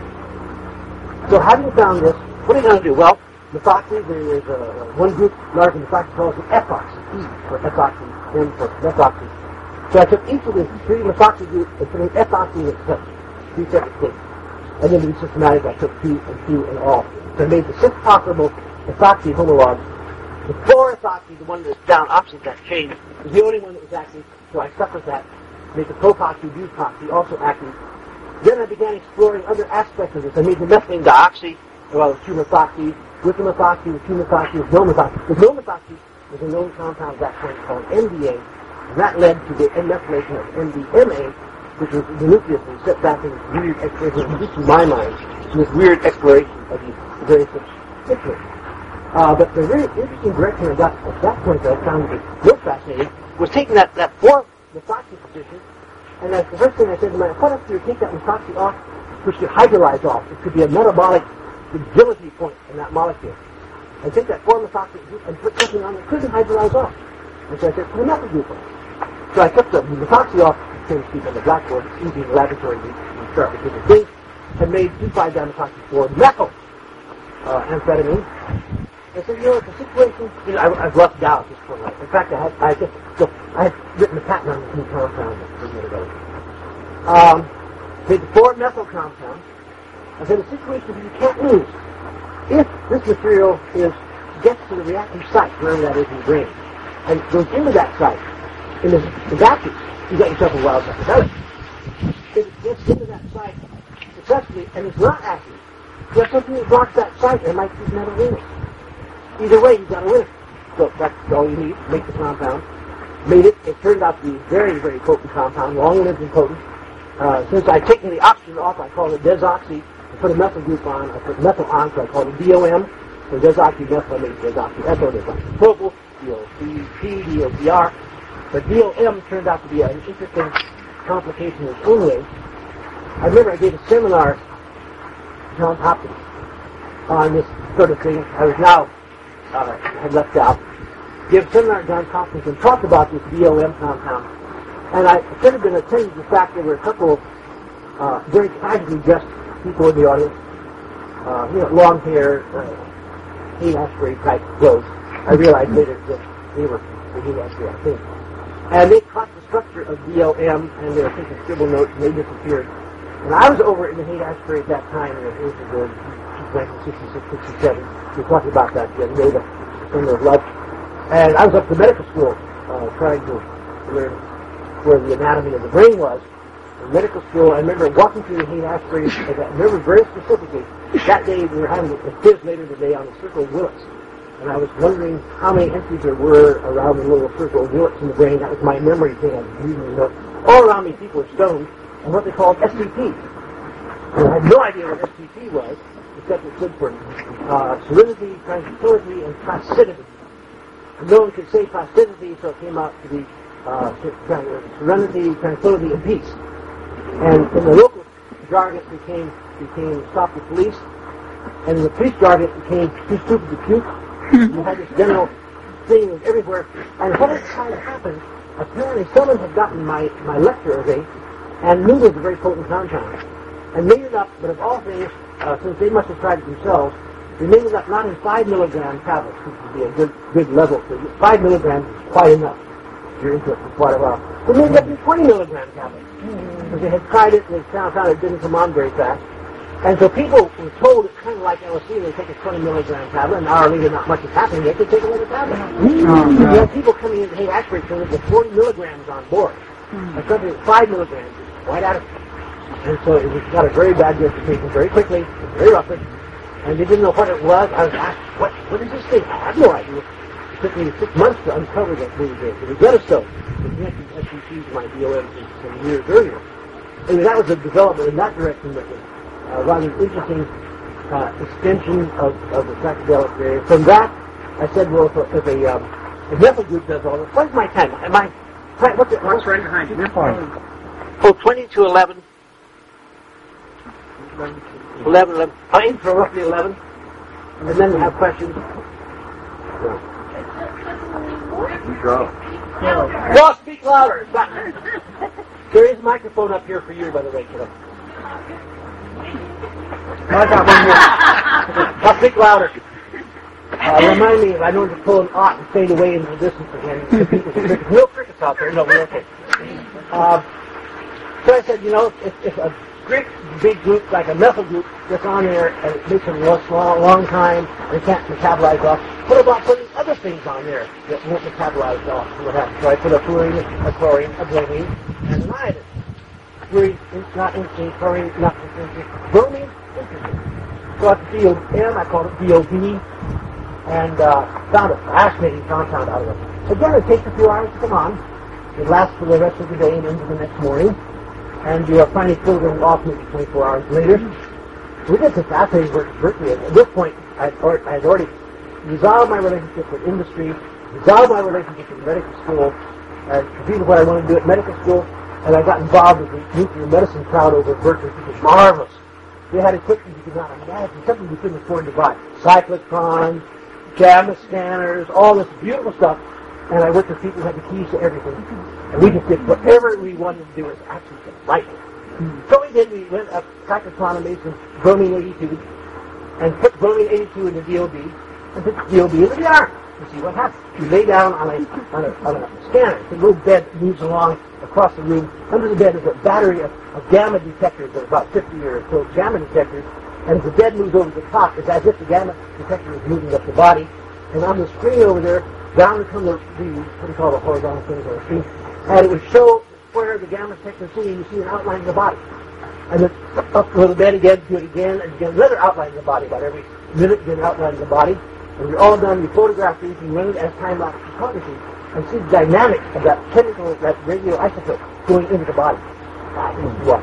So having found this, what are you going to do? Well, methoxy, there is uh, one group, large methoxy calls it ethoxy, E for ethoxy, M for methoxy. So I took each of the three methoxy groups and put an ethoxy in itself, three separate things. And then to be systematic, I took two and two and all. So I made the six possible ethoxy homologs. The fluoroethoxy, the one that's down opposite that chain, is the only one that was active, so I stuck with that. Made the propoxy, butoxy also active. Then I began exploring other aspects of this. I made the methane dioxy, well, two methoxy, with the methoxy, with two with no methoxy. With no methoxy was a known compound at that point called and that led to the methylation of MDMA, which was the nucleus that set back in weird exploration, at least in my mind, to this weird exploration of these various substituents. Uh, but the very interesting direction I got at that point that I found real fascinating was taking that, that four methoxy position, and that's the first thing I said to myself, what you take that methoxy off, which could hydrolyze off? It could be a metabolic fragility point in that molecule. And take that four methoxy group and put something on it couldn't hydrolyze off. And so I said, put a methyl group on. So I took the methoxy off, to speak, on the blackboard, the laboratory to start with different things, and made 2,5-dimethoxy 4 methyl uh, amphetamine. I said, you know, the situation, you know, I, I've lucked out at this point. In fact, I had, I just, I had written a patent on this new compound a minute ago. Um, the four methyl compound. I said, a situation that you can't lose. If this material is, gets to the reactive site, wherever that is in the brain, and goes into that site, in the, the vacuum, you got yourself a wild psychedelic. If it gets into that site successfully and it's not active, you have something that blocks that site and might metal in it. Either way, you've got a winner. So that's all you need. Make the compound. made it. It turned out to be very, very potent compound, long-lived and potent. Uh, since I'd taken the oxygen off, I called it desoxy. I put a methyl group on. I put methyl on, so I called it DOM. So desoxymethylamate, desoxyethyl, desoxypropyl, DOCP, DOPR. But DOM turned out to be an interesting complication in its own way. I remember I gave a seminar at Johns Hopkins on this sort of thing. I was now, uh, had left out. Give seminar at Johns Hopkins and talked about this DOM compound. And I should have been attending to the fact there were a couple of uh, very casually dressed people in the audience. Uh, you know, long hair, uh, Haight Ashbury type clothes. I realized later that they were the Haight Ashbury, I think. And they caught the structure of DOM and they were taking scribble notes and they disappeared. And I was over in the Haight Ashbury at that time, was the 1966, 67. We talked about that the the Summer of Love. And I was up to medical school uh, trying to learn where the anatomy of the brain was. In medical school, I remember walking through the Haight Ashbury, I remember very specifically, that day we were having a quiz later today on the circle of Willets. And I was wondering how many entries there were around the little circle of Willets in the brain. That was my memory thing. I reading the. All around me, people were stoned, and what they called STP. And I had no idea what STP was, it stood for uh, serenity, tranquility, and placidity. And no one could say placidity, so it came out to be uh, serenity, tranquility, and peace. And in the local jargon, it became became stop the police, and in the police jargon, it became too stupid to puke. you had this general thing was everywhere. And what had kind of happened, apparently someone had gotten my, my lecture array and knew it was a very potent compound. And made it up, but of all things, uh, since they must have tried it themselves, they it up not in five milligram tablets, which would be a good good level. So five milligrams is quite enough. If you're into it for quite a while. They it up in 20 milligram tablets. Mm. Because they had tried it and they found out it didn't come on very fast. And so people were told it's kind of like LSD. They take a 20 milligram tablet, an hour later, not much is happening. They could take another tablet. Mm. Oh, You had people coming in, hey, aspirin clinic with 40 milligrams on board. Mm. And something 5 milligrams is quite adequate. And so it was, got a very bad reputation very quickly, very roughly. And they didn't know what it was. I was asked, what, what is this thing? I had no idea. It took me six months to uncover that movie game. It was Redstone. It connected SEC to my DOM some years earlier. Anyway, that was a development in that direction that was uh, rather interesting uh, extension of, of the psychedelic area. From that, I said, well, if a, if a, um, a group does all this, what's my time? Am I, what's it? Mark's right behind you. Oh, 20 to 11. 11, 11. I aim for roughly 11. And then we have questions. No, speak louder. There is a microphone up here for you, by the way, kiddo. I got one more. Now speak louder. Uh, remind me if I know to pull an ought and fade away into the distance again. No crickets out there. No, we're okay. Uh, so I said, you know, if, if a great big group like a methyl group gets on there and it takes them a long, long time and can't metabolize off, what about putting other things on there that won't metabolize off? What happens? So I put a fluorine, a chlorine, a bromine, and an iodine. Fluorine, in- not interesting, chlorine, is not interesting, bromine, interesting. So at the field M, I called it DOB, and uh, found a fascinating compound out of it. Again, it takes a few hours to come on. It lasts for the rest of the day and into the next morning. And you are finally filtering off maybe 24 hours later. We did some fascinating work Berkeley. At this point, I had, already resolved my relationship with industry, resolved my relationship with medical school, and completed what I wanted to do at medical school, and I got involved with the nuclear medicine crowd over at Berkeley, which was marvelous. They had equipment you could not imagine, something you couldn't afford to buy. Cyclotrons, gamma scanners, all this beautiful stuff. And I worked with people who had the keys to everything. And we just did whatever we wanted to do was actually delightful. So we did, we went up and made some bromine 82 and put bromine 82 in the DOB and put the DOB in the arm to see what happens. You lay down on a, on a, on a scanner. The little bed moves along across the room. Under the bed is a battery of, of gamma detectors, are about 50 or so gamma detectors. And as the bed moves over the top, it's as if the gamma detector is moving up the body. And on the screen over there, down come the, the what do you call the horizontal things on the screen, and it would show where the gamma is seeing, you see an outline of the body. And then up to the bed again, do it again, and again, another outline of the body, about every minute, get an outline of the body. When you're all done, you photograph these, you run it as time-lapse photography, and see the dynamics of that chemical, that radioisotope going into the body. What?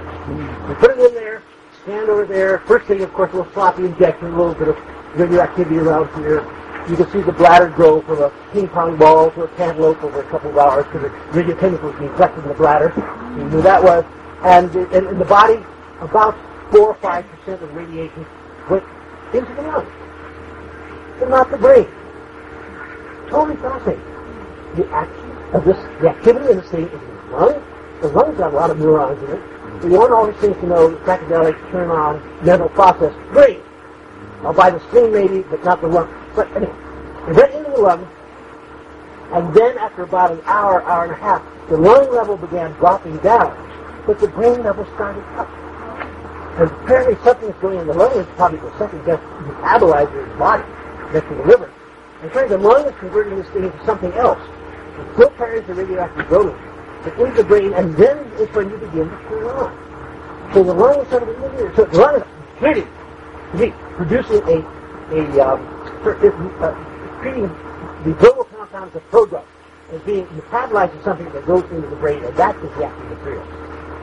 We put it in there, stand over there. First thing, of course, a little sloppy injection, a little bit of radioactivity around here. You can see the bladder grow from a ping pong ball to a cantaloupe over a couple of hours because the radiochemicals being collected in the bladder. You knew that was. And, and in the body, about 4 or 5% of radiation went into the lungs, but not the brain. Totally fascinating. The action of this, the activity of this thing is in the lungs. The lungs have a lot of neurons in it. So one always seems to know that psychedelics turn on mental process brain. Or by the spleen maybe, but not the lung. But it went into the lung, and then after about an hour, hour and a half, the lung level began dropping down, but the brain level started up. And apparently something's going in the lung is probably the second best metabolizer in the body, next to the liver. And trying the lung is converting this thing into something else. It still carries the radioactive proton, but into the brain, and then it's when you begin to turn on. So the lung is sort of in So the lung is to be producing a a um, uh, treating the global compounds of prodrugs as being metabolized to something that goes into the brain, and that is the active material.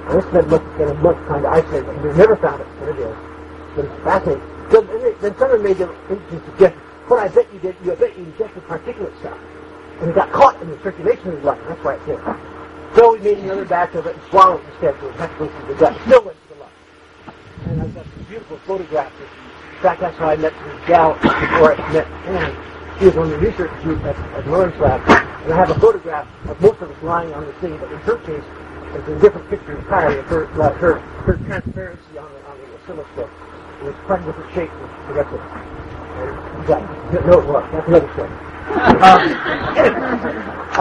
And this has been looked, been looked kind of isolated, and we've never found it, but it is. But it's fascinating. So then, someone made the interesting suggestion, what I bet you did, you bet you injected particulate stuff, and it got caught in the circulation of the blood, and that's why it did. So we made another batch of it and swallowed it instead, so it had to go through the gut. Still went to the lung. And I've got some beautiful photographs fact, that's how I met this gal before I met Anne. She was on the research group at, at Lawrence Lab. And I have a photograph of most of us lying on the thing, but in her case, it's a different picture entirely of her, uh, her, her transparency on the, on the oscilloscope. It was quite a different shape from the rest of it. And that, no, it was. That's another story. Uh,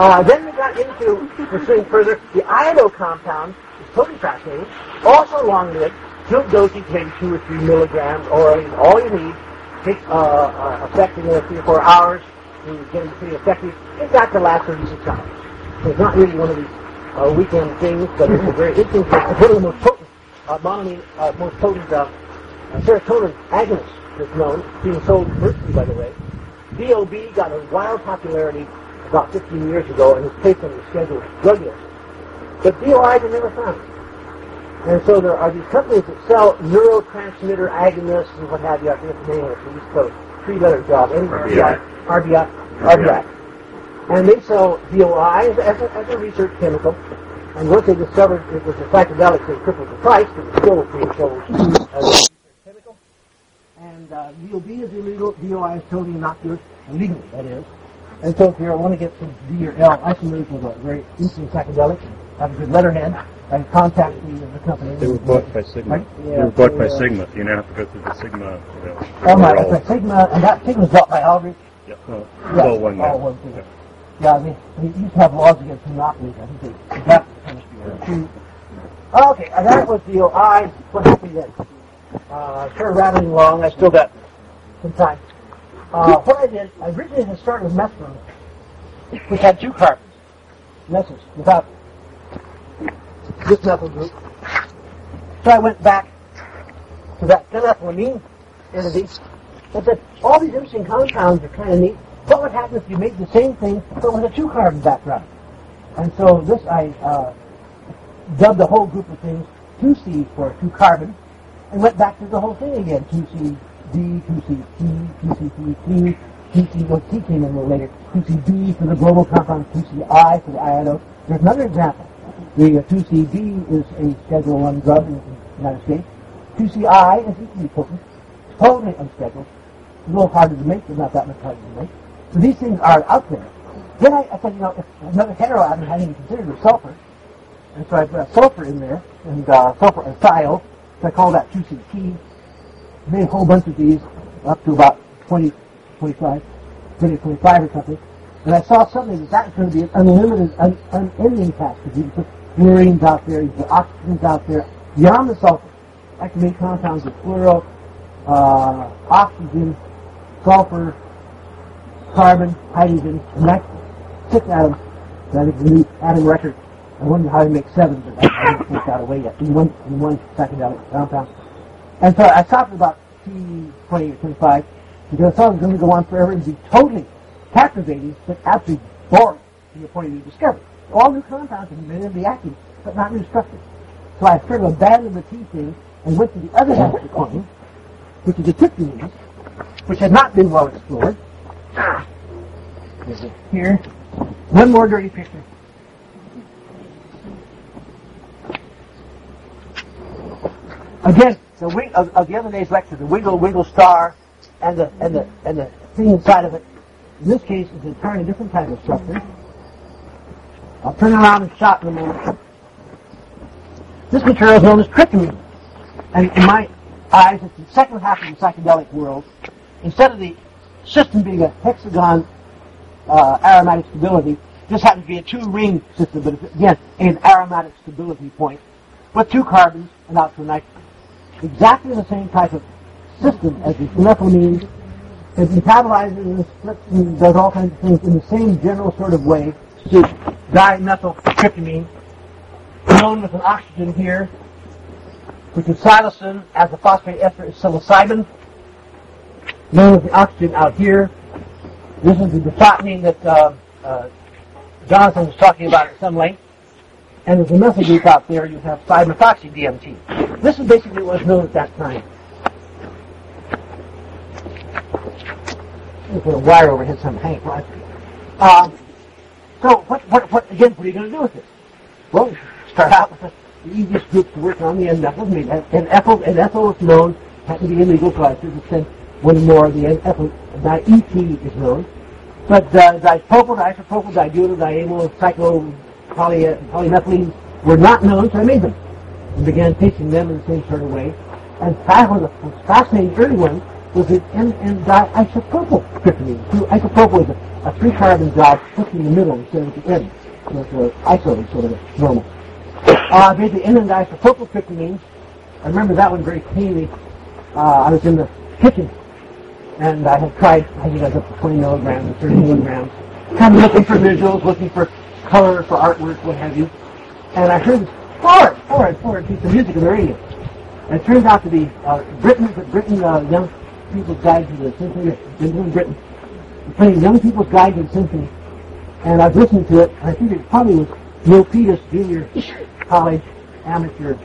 uh, then we got into pursuing further. The iodo compound is totally fascinating. Also long-lived. Good dosage, maybe two or three milligrams orally, all you need. Takes uh, uh, effect in three or four hours. You get it pretty effective. It's got to last 36 hours. So it's not really one of these uh, weekend things, but it's a very interesting thing. It's one of the most potent, uh, monoamine, uh, most potent uh, serotonin agonists that's known, being sold commercially, by the way. DOB got a wild popularity about 15 years ago and placed on the schedule of drug list. But DOIs are never found. And so there are these companies that sell neurotransmitter agonists and what have you. I forget the name of it the East Coast. Three-letter job. RBI. RBI. RBI. And they sell DOI as, a, as a research chemical. And once they discovered it was a psychedelic, they tripled the price, but it's still being sold as a research chemical. And uh, DOB is illegal. DOI is totally innocuous, illegally, that is. And so if you want to get some D or L isomers of a very interesting psychedelic, have a good letterhead, and contact as a company. They were bought by Sigma. Right? They were bought by Sigma. You now have to go through the Sigma. You know, Oh my, it's a Sigma, and that Sigma's bought by Aldrich. Yeah, well, it's Yeah, all one all one thing. Yeah, they, they used to have laws against monopolies. I think they adapted the chemistry. Okay, and that was the OI. What happened then? Uh, sort of rattling along. I still got some time. Uh, what I did, I originally had started with mescaline, which had two carbons, messes, without this methyl group. So I went back to that phenethylamine entity and said, all these interesting compounds are kind of neat. What would happen if you made the same thing but with a two-carbon background? And so this I uh, dubbed the whole group of things 2C for two-carbon and went back to the whole thing again. 2C D, 2C T, 2C T, 2C, well, T came in a little later. 2CB for the global compound, 2CI for the iodo. There's another example. The uh, 2CB is a Schedule 1 drug in the United States. 2CI is equally potent, totally unscheduled. It's a little harder to make, but not that much harder to make. So these things are out there. Then I, I said, you know, if another heteroatom I hadn't even considered was sulfur, and so I put sulfur in there, and uh, sulfur and thiol, so I call that 2CT. Made a whole bunch of these, up to about 20, 25, 20, 25 or something. And I saw suddenly that was going to be an unlimited, un, unending task, because you put fluorines out there, you put oxygens out there, beyond the sulfur. I can make compounds of fluoro, uh, oxygen, sulfur, carbon, hydrogen, and that's six atoms. That is the new atom record. I wonder how to make seven, but I haven't worked out a way yet. In one, in one psychedelic compound. And so I stopped at about T20 or 25 because I thought it was going to go on forever and be totally captivating, but absolutely boring. to the point of discovery. All new compounds have been be active, but not new structures. So I sort of abandoned the T thing and went to the other half of the coin, which is the tryptamines, which had not been well explored. Ah. Here. One more dirty picture. Again, the wing of, of the other day's lecture, the wiggle wiggle star, and the and the and the thing inside of it. In this case, is an entirely different type of structure. I'll turn around and shot in a moment. This material is known as tryptamine, and in my eyes, it's the second half of the psychedelic world. Instead of the system being a hexagon uh, aromatic stability, this happens to be a two-ring system, but again, an aromatic stability point with two carbons and out to nitrogen exactly the same type of system as the phenethylamine. It metabolizes and does all kinds of things in the same general sort of way to dimethyltryptamine, known with an oxygen here, which is psilocin, as the phosphate ester is psilocybin, known as the oxygen out here. This is the diphothamine that uh, uh, Jonathan was talking about at some length. And there's a methyl group out there, you have 5-methoxy-DMT. This is basically what was known at that time. Put a wire over overhead some Hank right. Um, so what, what, what, again, what are you going to do with this? Well, start out with the, easiest group to work on, the N-methyl. And ethyl, and ethyl is known, had to be illegal, so I should have one more, of the N-ethyl, di-ET is known. But uh, dipropyl, disopropyl, dibutyl, diamyl, cyclo, poly, polymethylene were not known, so I made them. And began teaching them in the same sort of way. And of the most fascinating early one was the n-diisopropyl tryptamine. So isopropyl is a, a three-carbon job put in the middle instead of the end. So it's an iso sort of normal. Uh, made the n-diisopropyl tryptamine. I remember that one very clearly. Uh, I was in the kitchen and I had tried, I think I was up to 20 milligrams, or 30 milligrams, kind of looking for visuals, looking for color, for artwork, what have you. And I heard this forward, forward, forward piece of music on the radio. And it turned out to be uh, Britain, Britain uh, Young People's Guide to the Symphony, in Britain, playing Young People's Guide to the Symphony. And I've listened to it, and I think it probably was Neil Peters Junior College Amateur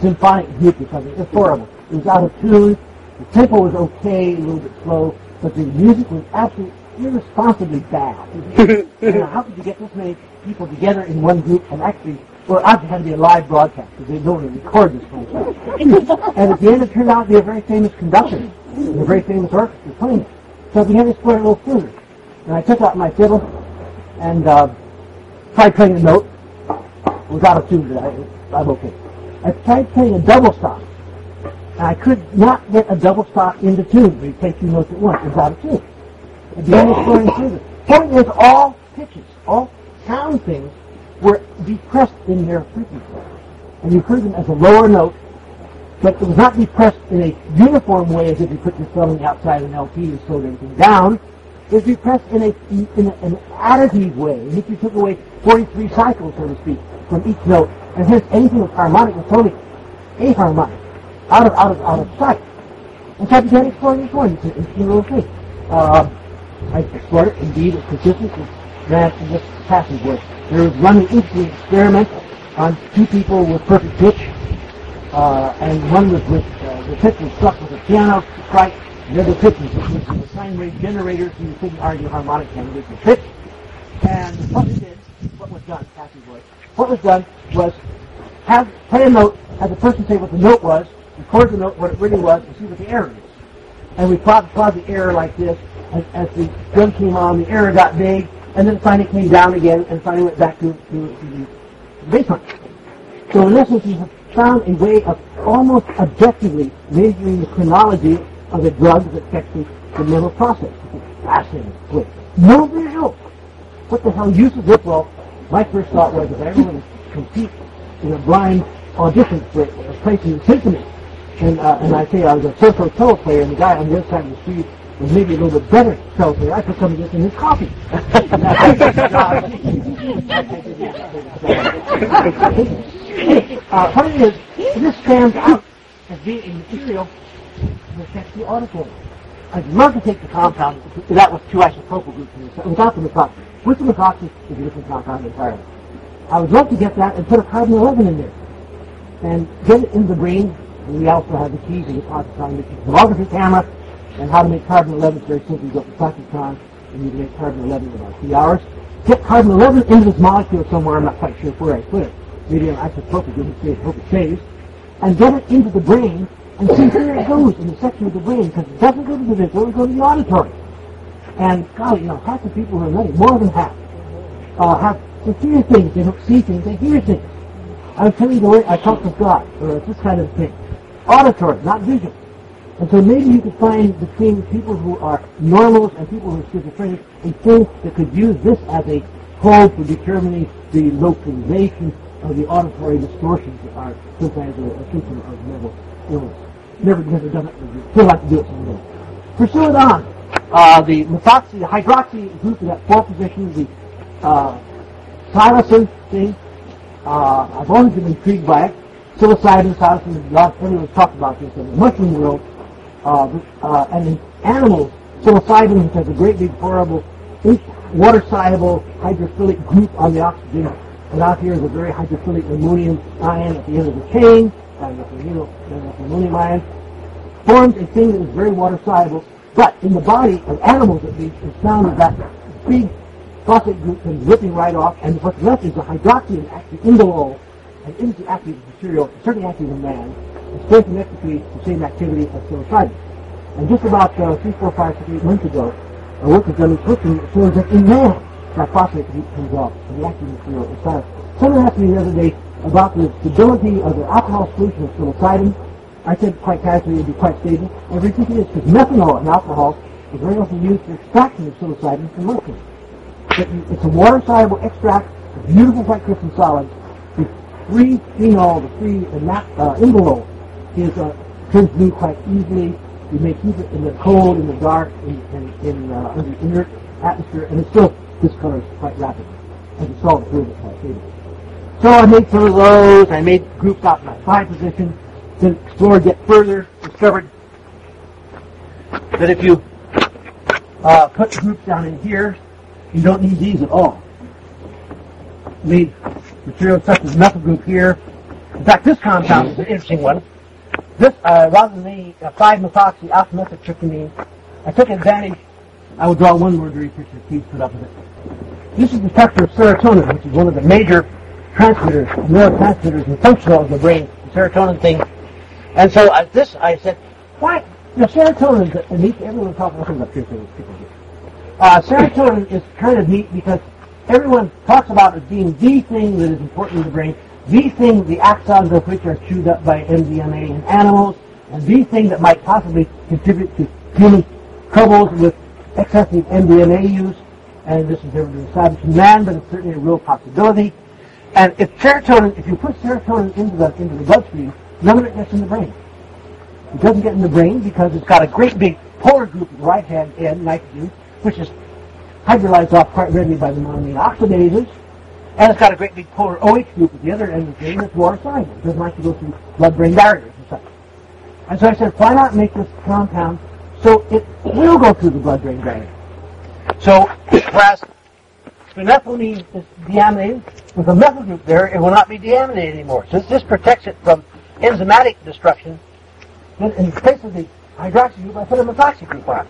Symphonic Group or something. It was horrible. It was out of tune. The tempo was okay, a little bit slow, but the music was absolutely irresponsibly bad. you know, uh, how could you get this many people together in one group and actually, well, obviously it had to be a live broadcast because they don't record this stuff. and at the end it turned out to be a very famous conductor a very famous orchestra playing it. So I began to explore it a little further. And I took out my fiddle and uh, tried playing a note without a tune, I, I'm okay. I tried playing a double stop. And I could not get a double stop into tune you play two notes at once without a tune. I began exploring further. Point is all pitches, all sound things were depressed in their frequency. And you heard them as a lower note, but it was not depressed in a uniform way as if you put your thumb outside an LP and slowed everything down. It was depressed in, a, in a, an additive way, as if you took away 43 cycles, so to speak, from each note. And hence anything was harmonic was totally aharmonic, out of, out of, out of sight. And so I began exploring this one. It's a, it's a little thing. Uh, I explored it. Indeed, it's consistent with that in this passageway. There was one interesting experiment on two people with perfect pitch, uh, and one was with uh, the pitch was struck with a piano strike. The other pitch was with the sine wave generator, so you couldn't argue harmonic candidates with the pitch. And what we did, what was done, what was done was have play a note, have the person say what the note was, record the note, what it really was, and see what the error is. And we plot, plot the error like this. As, as the drum came on, the error got big, and then finally came down again, and finally went back to, to, to the baseline. So in essence, have found a way of almost objectively measuring the chronology of the drug that affects the, mental process. It's fascinating. Great. No visual. What the hell use is this? Well, my first thought was if I ever want to compete in a blind audition for a place in the symphony, and, uh, and I say I was a so-so cello player, and the guy on the other side of the street was maybe a little bit better cello player, I put some of this in his coffee. uh, what it is, this stands out as being a material that affects the auditory. I'd love to take the compound that was two isopropyl groups without the methoxy. With the methoxy is a different compound entirely. I would love to get that and put a carbon 11 in there and get it in the brain. And we also have the keys to the positron, tomography camera, and how to make carbon 11 very simple. You go to positron, and you can make carbon 11 in about three hours. Get carbon 11 into this molecule somewhere, I'm not quite sure where I put it. Case, hope it saves. And get it into the brain, and see where it goes in the section of the brain, because it doesn't go to the visual, it goes to the auditory. And golly, you know, half the people who are ready, more than half, uh, have to hear things. They don't see things, they hear things. I'm telling you the way I talk with God, or this kind of thing. Auditory, not visual. And so maybe you could find between people who are normals and people who are schizophrenic a thing that could use this as a code for determining the localization of the auditory distortions that are sometimes a, a symptom of mental illness. Never, done it. but Still like to do it someday. Pursue it on. Uh, the methoxy, the hydroxy group is that four positions. The uh, thing, uh, I've always been intrigued by it. Psilocybin, psilocybin, lot everyone's talked about this in the mushroom world. Uh, uh, and in animals, psilocybin, has a great big horrible water-soluble hydrophilic group on the oxygen, and out here is a very hydrophilic ammonium ion at the end of the chain, ammonium ion, forms a thing that is very water-soluble, but in the body of animals at least, it's found that that big phosphate group comes ripping right off, and what's left is a hydroxy active indolol, and is the active material, certainly active in man, and stoichiometrically the same activity as psilocybin. And just about uh, three, four, five, six, eight months ago, a work was done in Switzerland that shows that in man, phosphate group comes off, and the active material is silent. Someone asked me the other day about the stability of the alcohol solution of psilocybin. I said quite casually it would be quite stable. And think it is because methanol in alcohol is very often used for extraction of psilocybin from mushrooms. It's a water-soluble extract, a beautiful white crystal solid. The free phenol, the free uh, is uh, turns blue quite easily. You may keep it in the cold, in the dark, in, in, in uh, under inert atmosphere, and it's still discolors quite rapidly. As a solid fluid, it's quite stable. So I made some of those. I made groups out in my five position. Then explored yet further. Discovered that if you uh, put the groups down in here, you don't need these at all. Need materials such as methyl group here. In fact, this compound is an interesting one. This, uh, rather than the uh, 5-methoxy alpha methyltryptamine, I took advantage. I will draw one more dirty picture. Please put up with it. This is the structure of serotonin, which is one of the major transmitters, neurotransmitters and functional of the brain, the serotonin thing. And so uh, this, I said, why? Know, serotonin is a neat, everyone talks about people do. Uh, serotonin is kind of neat because everyone talks about it being the thing that is important in the brain, the thing the axons of which are chewed up by MDMA in animals, and the thing that might possibly contribute to human troubles with excessive MDMA use. And this has never been established in man, but it's certainly a real possibility. And if serotonin, if you put serotonin into the into the bloodstream, none of it gets in the brain. It doesn't get in the brain because it's got a great big polar group at the right hand end, nitrogen, which is hydrolyzed off quite readily by the monoamine oxidases. And it's got a great big polar OH group at the other end of the brain that's water soluble. It doesn't like to go through blood-brain barriers and such. And so I said, why not make this compound so it will go through the blood-brain barrier? So, whereas phenethylamine is deaminated, with a methyl group there, it will not be deaminated anymore. Since this protects it from enzymatic destruction, then in place of the hydroxy group, I put a methoxy group on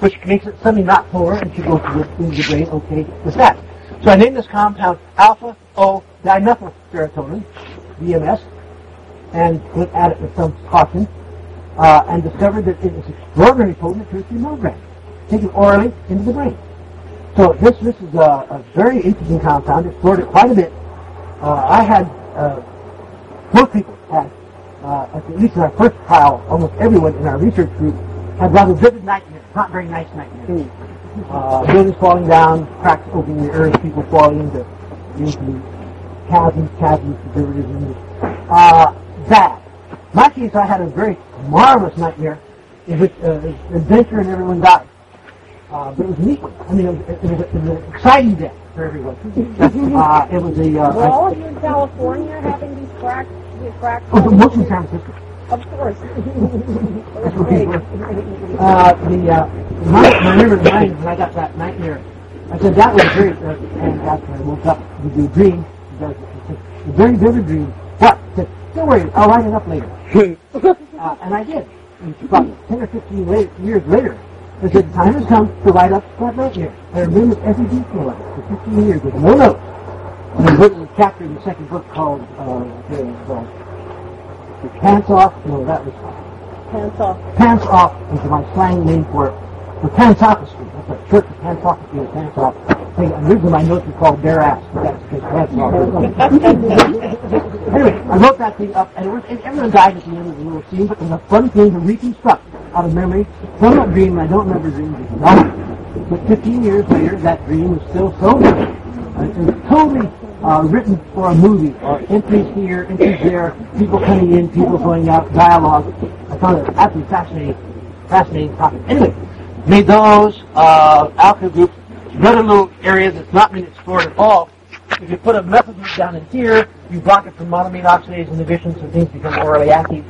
which makes it suddenly not polar and should go to the, the brain okay with that. So I named this compound alpha O dimethyl serotonin, DMS, and went at it with some caution, uh, and discovered that it was extraordinarily potent at 33 milligrams, taken orally into the brain. So this this is a, a very interesting compound. It's Explored it quite a bit. Uh, I had uh, most people had uh, at least in our first trial, almost everyone in our research group had rather vivid nightmares, not very nice nightmares. Uh, buildings falling down, cracks opening in the earth, people falling into, into chasms, chasms, conservatism. Uh, bad. In my case, I had a very marvelous nightmare in which uh, adventure and everyone died. Uh, but it was a neat one. I mean, it was, it was, it was an exciting death for everyone. uh, it was a... Uh, Were all of you in California having these cracks? These cracks Oh, but mostly San Francisco. Of course. That's what people. Uh, the uh, my, I remember the mind when I got that nightmare. I said that was great, uh, and after I woke up with the dream, he goes, he said, a very vivid dream. What? He said, don't worry, I'll write it up later. uh, and I did. And about 10 or 15 later, years later, I said, the time has come to write up that nightmare. I remember every detail of it for 15 years with no notes. And I wrote a chapter in the second book called, uh, the, uh, the Pants Off. No, that was Hands off. Pants Off is my slang name for. The Pansophistry. That's a church of Pansophistry or Pants Off. Hey, originally my notes were called Bare Ass, but that's because Pants Off. anyway, I wrote that thing up, and, it was, and everyone died at the end of the little scene, but it was a fun thing to reconstruct out of memory from that dream. I don't remember dreams all. But 15 years later, that dream is still so vivid. It was totally uh, written for a movie. Uh, entries here, entries there, people coming in, people going out, dialogue. I found it absolutely fascinating, fascinating topic. Anyway, made those, uh, Alpha Group, another little area that's not been explored at all. If you put a methyl group down in here, you block it from monoamine oxidase inhibition, so things become orally active.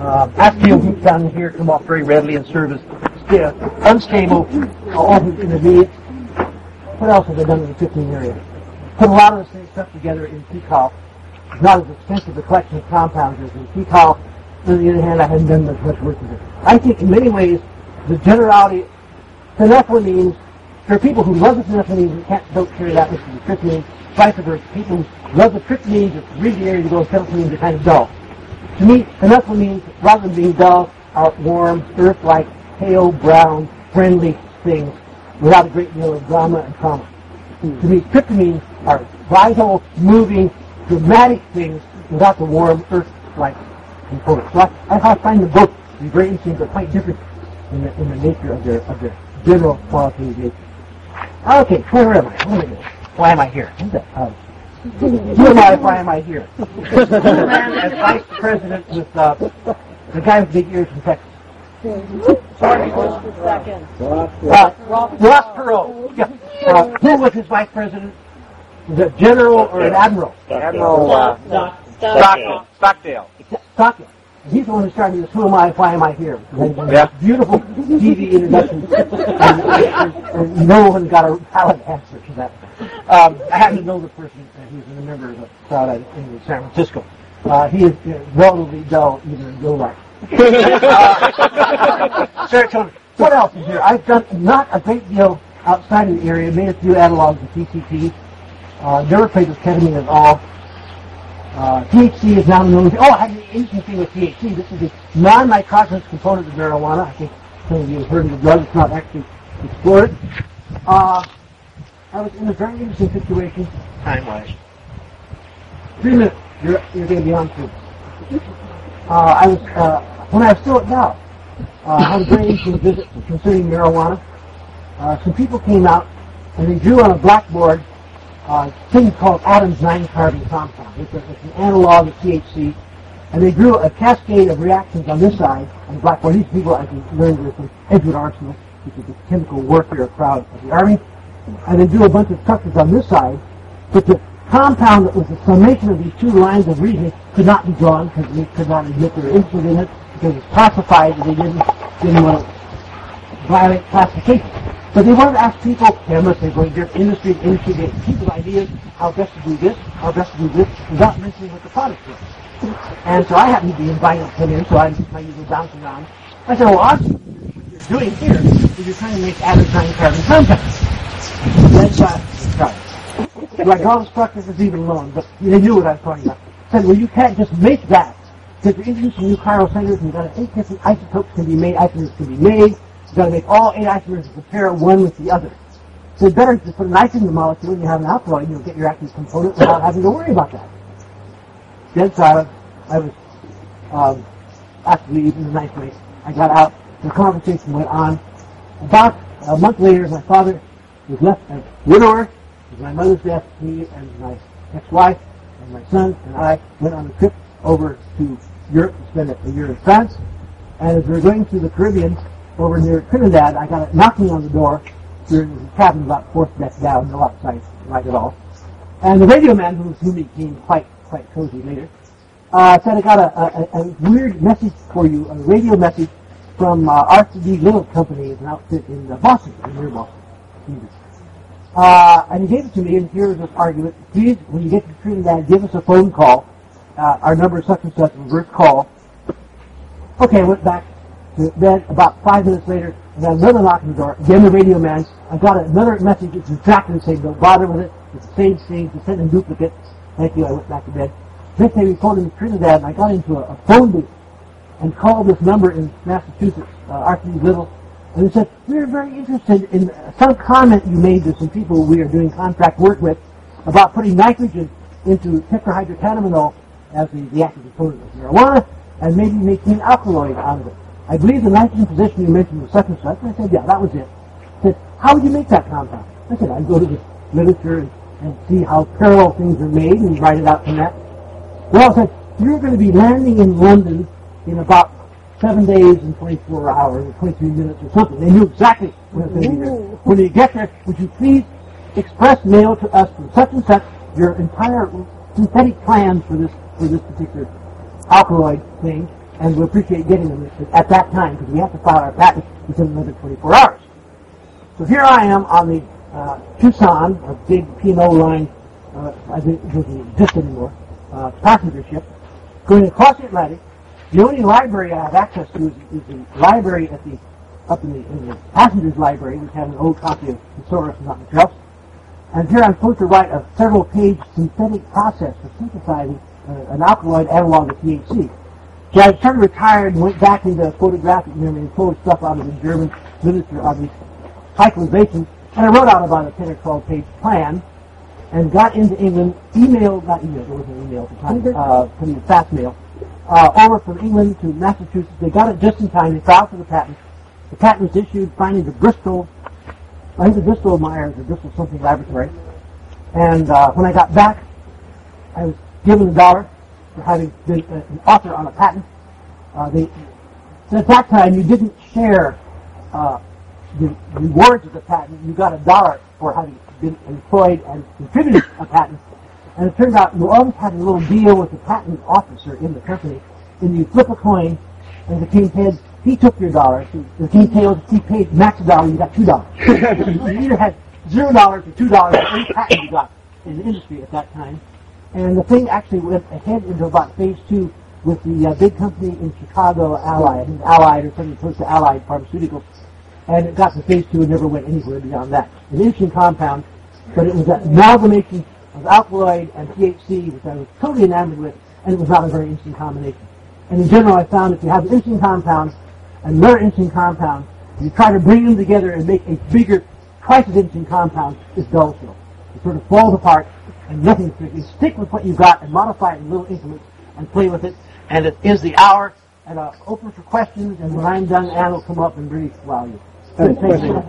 Uh, acetyl down in here come off very readily and serve as sta- unstable alternate intermediates. What else have I done in the 15 area? Put a lot of the same stuff together in Peacock. It's not as extensive a collection of compounds as in PIHKAL. On the other hand, I haven't done much, much work with it. I think in many ways, the generality, phenethylamines, there are people who love the phenethylamines and can't, don't carry that much of the tryptamines. Vice versa, people who love the tryptamines, it's really the area to go, phenethylamines are kind of dull. To me, means rather than being dull, are warm, earth-like, pale brown, friendly things without a great deal of drama and trauma. To me, tryptamines are vital, moving, dramatic things without the warm, earth-like component. So I, I find the both to be very interesting, but quite different in the, in the nature of their, of their general qualitative nature. Okay, where am I? What am I? Why am I here? Who's that? Uh, who am I? Why am I here? the man as vice president with uh, the guy with big ears from Texas. George Bush the second. Uh, Ross Perot. Yeah. Uh, who was his vice president? Was it general or an admiral? Admiral uh, Stockdale. Stockdale. Stockton. He's the one who started this Who Am I, Why Am I Here? Yeah. Beautiful TV introduction. and, and, and no one got a valid answer to that. Um, I happen to know the person. Uh, he was a member of the crowd in San Francisco. Uh, he is uh, relatively dull even in real life. uh. What else is here? I've done not a great deal outside of the area. Made a few analogs of PCP. Uh, never played with ketamine at all. Uh, THC is now known. Oh, I had an interesting thing with THC. This is a non-nitrogenous component of marijuana. I think some of you have heard of the drug. It's not actually explored. Uh, I was in a very interesting situation, time-wise. Three minutes. You're, you're going to be on through. Uh, I was, uh, when I was still at Dow, uh, I had a very interesting visit concerning marijuana. Uh, some people came out and they drew on a blackboard uh, thing called Adam's nine-carbon compound. It's, a, it's an analog of THC. And they drew a cascade of reactions on this side on the blackboard. These people I learned were from Edgewood Arsenal, which is the chemical warfare crowd of the Army. And they drew a bunch of structures on this side. But the compound that was the summation of these two lines of reasoning could not be drawn because they could not admit they were interested in it because it's classified and they didn't, didn't want to violate classification. But they wanted to ask people, chemists, they go to different industry to industry, they people's ideas, how best to do this, how best to do this, without mentioning what the product was. And so I happened to be invited to come in, so I my usual bouncing around. I said, well, what you're doing here is you're trying to make Adam's nine carbon compounds. That's uh, right. Do I draw the structures as even alone? But they knew what I was talking about. I said, well, you can't just make that. Because you're introducing new chiral centers, and you've got eight different isotopes can be made, isomers can be made. You've got to make all eight isomers compare one with the other. So it's better to put a nitrogen molecule and you have an alkaloid, and you'll get your active component without having to worry about that. Dead silent. I was um, to leave in a nice way. I got out. The conversation went on. About a month later, my father was left a widower. With my mother's death, me and my ex-wife and my son and I went on a trip over to Europe to spend a year in France. And as we were going through the Caribbean, over near Trinidad, I got a knocking on the door. We were in the cabin about fourth deck down, no outside light at all. And the radio man, who who became quite quite cozy later, uh, said I got a, a, a weird message for you, a radio message from uh, Arthur D. Little Company, an outfit in uh, Boston, near Boston. Uh, and he gave it to me, and here's this argument. Please, when you get to Trinidad, give us a phone call. Uh, our number is such and such, reverse call. Okay, I went back bed. About five minutes later, I got another knock on the door. Again, the radio man. I got another message. It's exactly the same. Don't bother with it. It's the same thing. Just send in duplicate. Thank you. I went back to bed. Next day, we called in Trinidad, and I got into a, a phone booth and called this number in Massachusetts, uh, Arthur D. Little, and they said, we're very interested in some comment you made to some people we are doing contract work with about putting nitrogen into tetrahydrocannabinol as the, the active component of marijuana and maybe making an alkaloid out of it. I believe the nitrogen position you mentioned was such and such. And I said, yeah, that was it. I said, how would you make that compound? I said, I'd go to the literature and, and see how parallel things are made and write it out from that. Well, I said, you're going to be landing in London in about seven days and 24 hours or 23 minutes or something. They knew exactly when it was going to be there. When you get there, would you please express mail to us from such and such your entire synthetic plans for this for this particular alkaloid thing, and we appreciate getting them at that time because we have to file our patent within another 24 hours. So here I am on the uh, Chusan, a big P&O line, uh, I think it doesn't exist anymore, uh, passenger ship, going across the Atlantic. The only library I have access to is, is the library at the up in the, in the passengers library, which have an old copy of Thesaurus and not much else. And here I'm supposed to write a several-page synthetic process for synthesizing uh, an alkaloid analog of THC. So I sort of retired and went back into photographic memory and pulled stuff out of the German literature on these cyclizations, and I wrote out about a 10 or 12 page plan and got into England, emailed, not emailed, there wasn't email at the time, uh, pretty fast mail, uh, over from England to Massachusetts. They got it just in time. They filed for the patent. The patent was issued finally to Bristol, I think the Bristol Myers or Bristol something laboratory. And uh, when I got back, I was given a dollar having been uh, an author on a patent. Uh, they, so at that time, you didn't share uh, the rewards of the patent. You got a dollar for having been employed and contributed a patent. And it turned out you always had a little deal with the patent officer in the company. And you flip a coin, and it came heads, he took your dollar. The came tails, he paid max dollar, you got two dollars. you either had zero dollars or two dollars for every patent you got in the industry at that time. And the thing actually went ahead into about phase two with the uh, big company in Chicago, Allied, Allied or something close to Allied Pharmaceuticals. And it got to phase two and never went anywhere beyond that. An interesting compound, but it was an amalgamation of alkaloid and THC, which I was totally enamored with, and it was not a very interesting combination. And in general, I found if you have an interesting compound and another interesting compound, you try to bring them together and make a bigger, twice as interesting compound, it's dull still. It sort of falls apart, and nothing You stick with what you've got and modify it in little increments and play with it. And it is the hour, and uh, open for questions, and when I'm done, Ann will come up and really wow you. Thank you.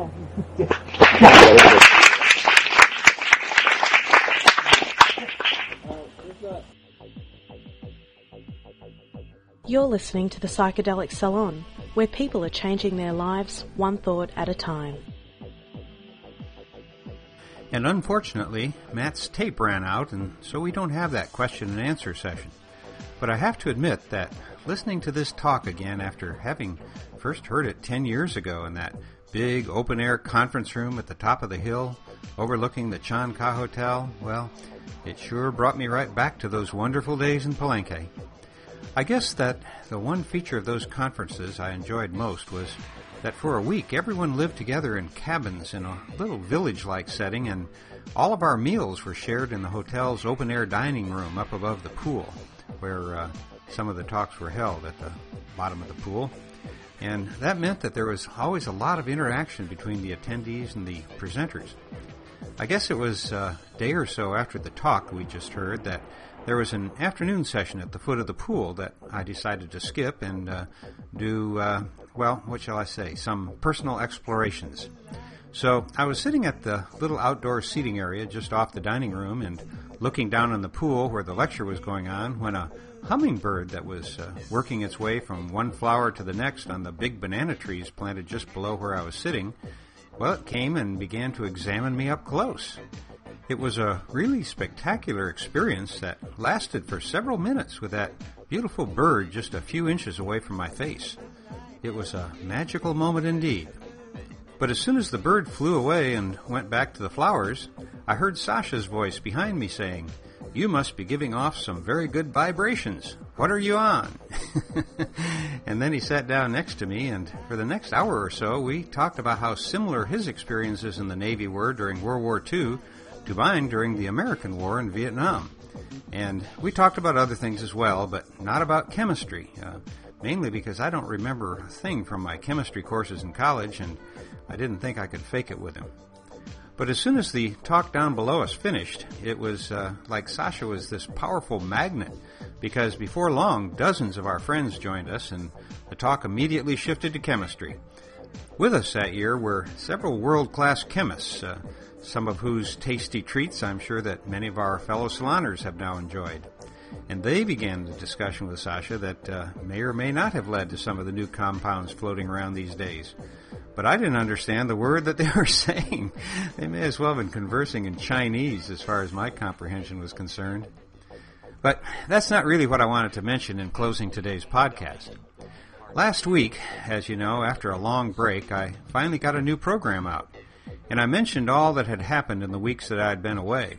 You're listening to the Psychedelic Salon, where people are changing their lives one thought at a time. And unfortunately, Matt's tape ran out, and so we don't have that question and answer session. But I have to admit that listening to this talk again after having first heard it 10 years ago in that big open air conference room at the top of the hill overlooking the Chan Ka Hotel, well, it sure brought me right back to those wonderful days in Palenque. I guess that the one feature of those conferences I enjoyed most was that for a week everyone lived together in cabins in a little village like setting, and all of our meals were shared in the hotel's open air dining room up above the pool, where uh, some of the talks were held at the bottom of the pool. And that meant that there was always a lot of interaction between the attendees and the presenters. I guess it was a day or so after the talk we just heard that there was an afternoon session at the foot of the pool that I decided to skip and uh, do, uh, well, what shall I say, some personal explorations. So I was sitting at the little outdoor seating area just off the dining room and looking down on the pool where the lecture was going on when a hummingbird that was uh, working its way from one flower to the next on the big banana trees planted just below where I was sitting, well, it came and began to examine me up close. It was a really spectacular experience that lasted for several minutes with that beautiful bird just a few inches away from my face. It was a magical moment indeed. But as soon as the bird flew away and went back to the flowers, I heard Sasha's voice behind me saying, You must be giving off some very good vibrations. What are you on? and then he sat down next to me, and for the next hour or so, we talked about how similar his experiences in the Navy were during World War II to mine during the American War in Vietnam. And we talked about other things as well, but not about chemistry, uh, mainly because I don't remember a thing from my chemistry courses in college, and I didn't think I could fake it with him. But as soon as the talk down below us finished, it was uh, like Sasha was this powerful magnet because before long, dozens of our friends joined us and the talk immediately shifted to chemistry. With us that year were several world class chemists, uh, some of whose tasty treats I'm sure that many of our fellow saloners have now enjoyed. And they began the discussion with Sasha that uh, may or may not have led to some of the new compounds floating around these days. But I didn't understand the word that they were saying. They may as well have been conversing in Chinese as far as my comprehension was concerned. But that's not really what I wanted to mention in closing today's podcast. Last week, as you know, after a long break, I finally got a new program out, and I mentioned all that had happened in the weeks that I had been away.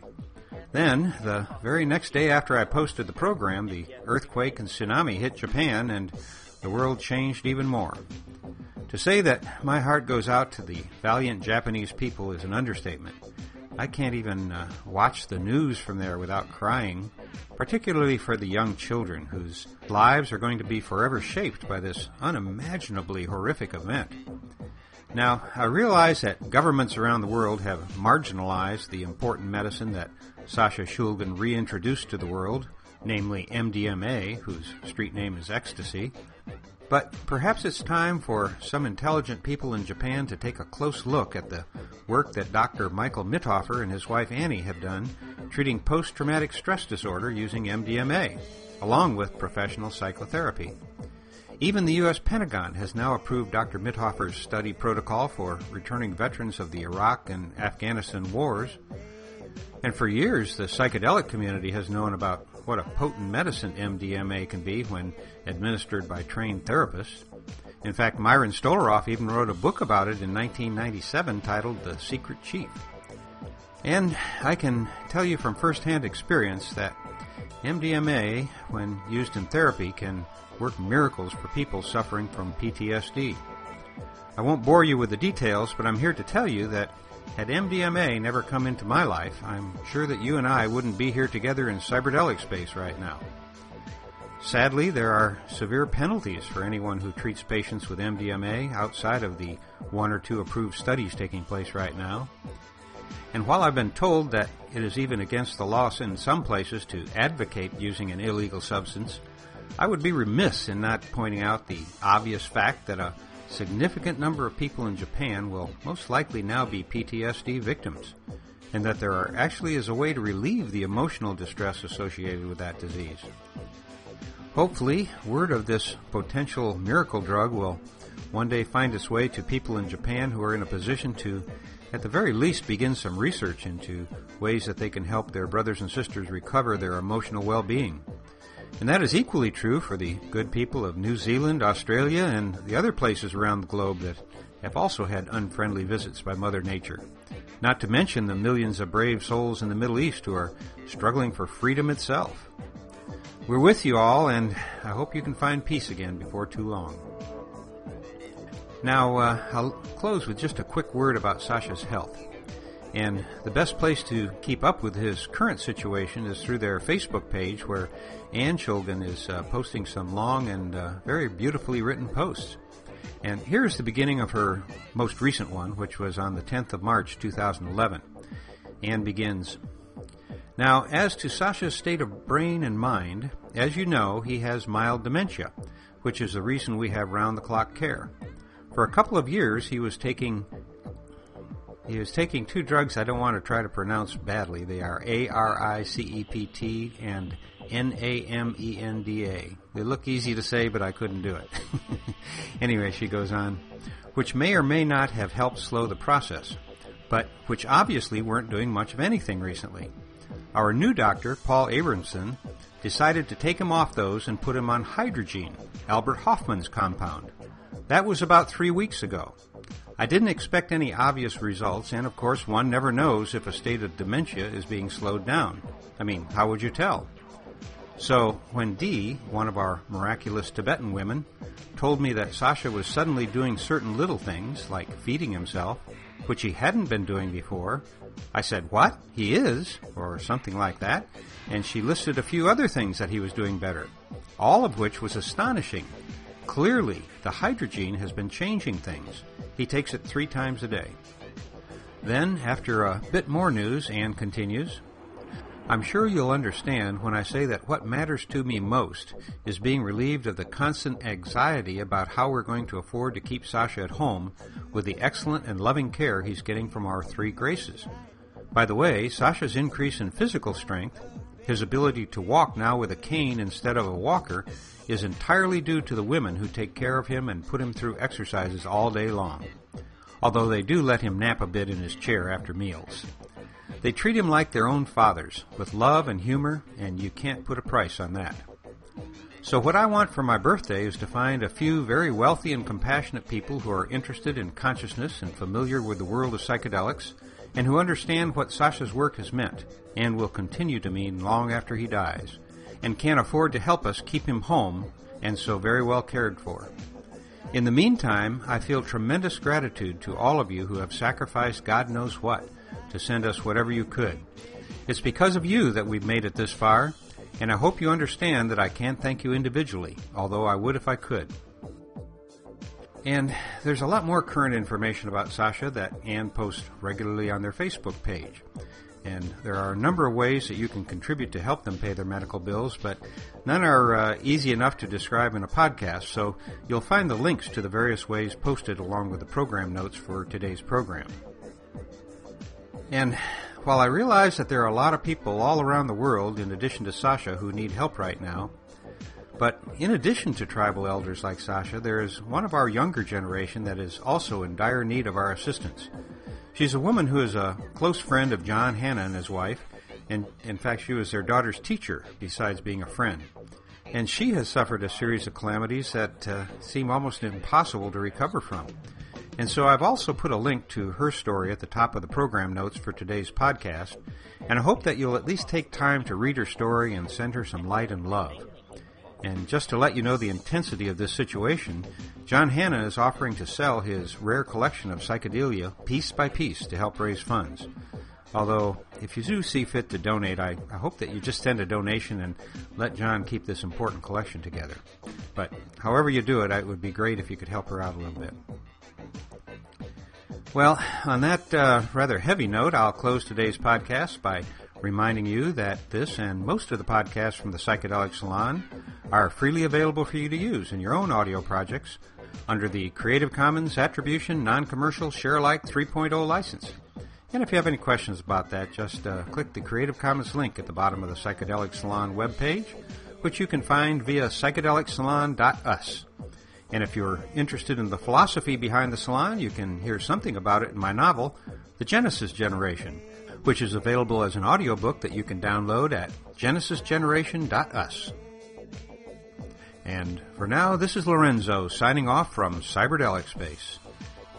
Then, the very next day after I posted the program, the earthquake and tsunami hit Japan, and the world changed even more. To say that my heart goes out to the valiant Japanese people is an understatement. I can't even uh, watch the news from there without crying, particularly for the young children whose lives are going to be forever shaped by this unimaginably horrific event. Now, I realize that governments around the world have marginalized the important medicine that Sasha Shulgin reintroduced to the world, namely MDMA, whose street name is ecstasy, but perhaps it's time for some intelligent people in Japan to take a close look at the work that Dr. Michael Mithoefer and his wife Annie have done treating post traumatic stress disorder using MDMA, along with professional psychotherapy. Even the U.S. Pentagon has now approved Dr. Mithoefer's study protocol for returning veterans of the Iraq and Afghanistan wars. And for years, the psychedelic community has known about what a potent medicine MDMA can be when administered by trained therapists. In fact, Myron Stolaroff even wrote a book about it in 1997 titled The Secret Chief. And I can tell you from firsthand experience that MDMA, when used in therapy, can work miracles for people suffering from PTSD. I won't bore you with the details, but I'm here to tell you that had MDMA never come into my life, I'm sure that you and I wouldn't be here together in cyberdelic space right now. Sadly, there are severe penalties for anyone who treats patients with MDMA outside of the one or two approved studies taking place right now. And while I've been told that it is even against the law in some places to advocate using an illegal substance, I would be remiss in not pointing out the obvious fact that a significant number of people in Japan will most likely now be PTSD victims, and that there are actually is a way to relieve the emotional distress associated with that disease. Hopefully, word of this potential miracle drug will one day find its way to people in Japan who are in a position to, at the very least, begin some research into ways that they can help their brothers and sisters recover their emotional well-being. And that is equally true for the good people of New Zealand, Australia, and the other places around the globe that have also had unfriendly visits by Mother Nature. Not to mention the millions of brave souls in the Middle East who are struggling for freedom itself. We're with you all, and I hope you can find peace again before too long. Now, uh, I'll close with just a quick word about Sasha's health. And the best place to keep up with his current situation is through their Facebook page, where Ann Shulgin is uh, posting some long and uh, very beautifully written posts. And here's the beginning of her most recent one, which was on the 10th of March 2011. Ann begins Now, as to Sasha's state of brain and mind, as you know, he has mild dementia, which is the reason we have round the clock care. For a couple of years, he was taking he was taking two drugs I don't want to try to pronounce badly. They are A R I C E P T and N A M E N D A. They look easy to say, but I couldn't do it. anyway, she goes on, which may or may not have helped slow the process. but which obviously weren't doing much of anything recently. Our new doctor, Paul Abramson, decided to take him off those and put him on Hydergine, Albert Hofmann's compound. That was about three weeks ago. I didn't expect any obvious results, and of course, one never knows if a state of dementia is being slowed down. I mean, how would you tell? So, when Dee, one of our miraculous Tibetan women, told me that Sasha was suddenly doing certain little things, like feeding himself, which he hadn't been doing before, I said, What? He is? Or something like that. And she listed a few other things that he was doing better, all of which was astonishing. Clearly, the Hydergine has been changing things. He takes it three times a day. Then, after a bit more news, Ann continues, I'm sure you'll understand when I say that what matters to me most is being relieved of the constant anxiety about how we're going to afford to keep Sasha at home with the excellent and loving care he's getting from our three graces. By the way, Sasha's increase in physical strength, his ability to walk now with a cane instead of a walker, is entirely due to the women who take care of him and put him through exercises all day long. Although they do let him nap a bit in his chair after meals. They treat him like their own fathers, with love and humor, and you can't put a price on that. So, what I want for my birthday is to find a few very wealthy and compassionate people who are interested in consciousness and familiar with the world of psychedelics, and who understand what Sasha's work has meant, and will continue to mean long after he dies, and can't afford to help us keep him home and so very well cared for. In the meantime, I feel tremendous gratitude to all of you who have sacrificed God knows what to send us whatever you could. It's because of you that we've made it this far, and I hope you understand that I can't thank you individually, although I would if I could. And there's a lot more current information about Sasha that Ann posts regularly on their Facebook page. And there are a number of ways that you can contribute to help them pay their medical bills, but none are uh, easy enough to describe in a podcast, so you'll find the links to the various ways posted along with the program notes for today's program. And while I realize that there are a lot of people all around the world, in addition to Sasha, who need help right now, but in addition to tribal elders like Sasha, there is one of our younger generation that is also in dire need of our assistance. She's a woman who is a close friend of Jon Hanna and his wife, and in fact, she was their daughter's teacher, besides being a friend. And she has suffered a series of calamities that uh, seem almost impossible to recover from. And so I've also put a link to her story at the top of the program notes for today's podcast, and I hope that you'll at least take time to read her story and send her some light and love. And just to let you know the intensity of this situation, Jon Hanna is offering to sell his rare collection of psychedelia piece by piece to help raise funds. Although, if you do see fit to donate, I, I hope that you just send a donation and let Jon keep this important collection together. But however you do it, it would be great if you could help her out a little bit. Well, on that uh, rather heavy note, I'll close today's podcast by reminding you that this and most of the podcasts from the Psychedelic Salon are freely available for you to use in your own audio projects under the Creative Commons Attribution Non-Commercial Share-alike 3.0 license. And if you have any questions about that, just uh, click the Creative Commons link at the bottom of the Psychedelic Salon webpage, which you can find via psychedelicsalon.us. And if you're interested in the philosophy behind the salon, you can hear something about it in my novel, The Genesis Generation, which is available as an audiobook that you can download at genesisgeneration.us. And for now, this is Lorenzo signing off from Cyberdelic Space.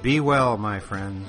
Be well, my friends.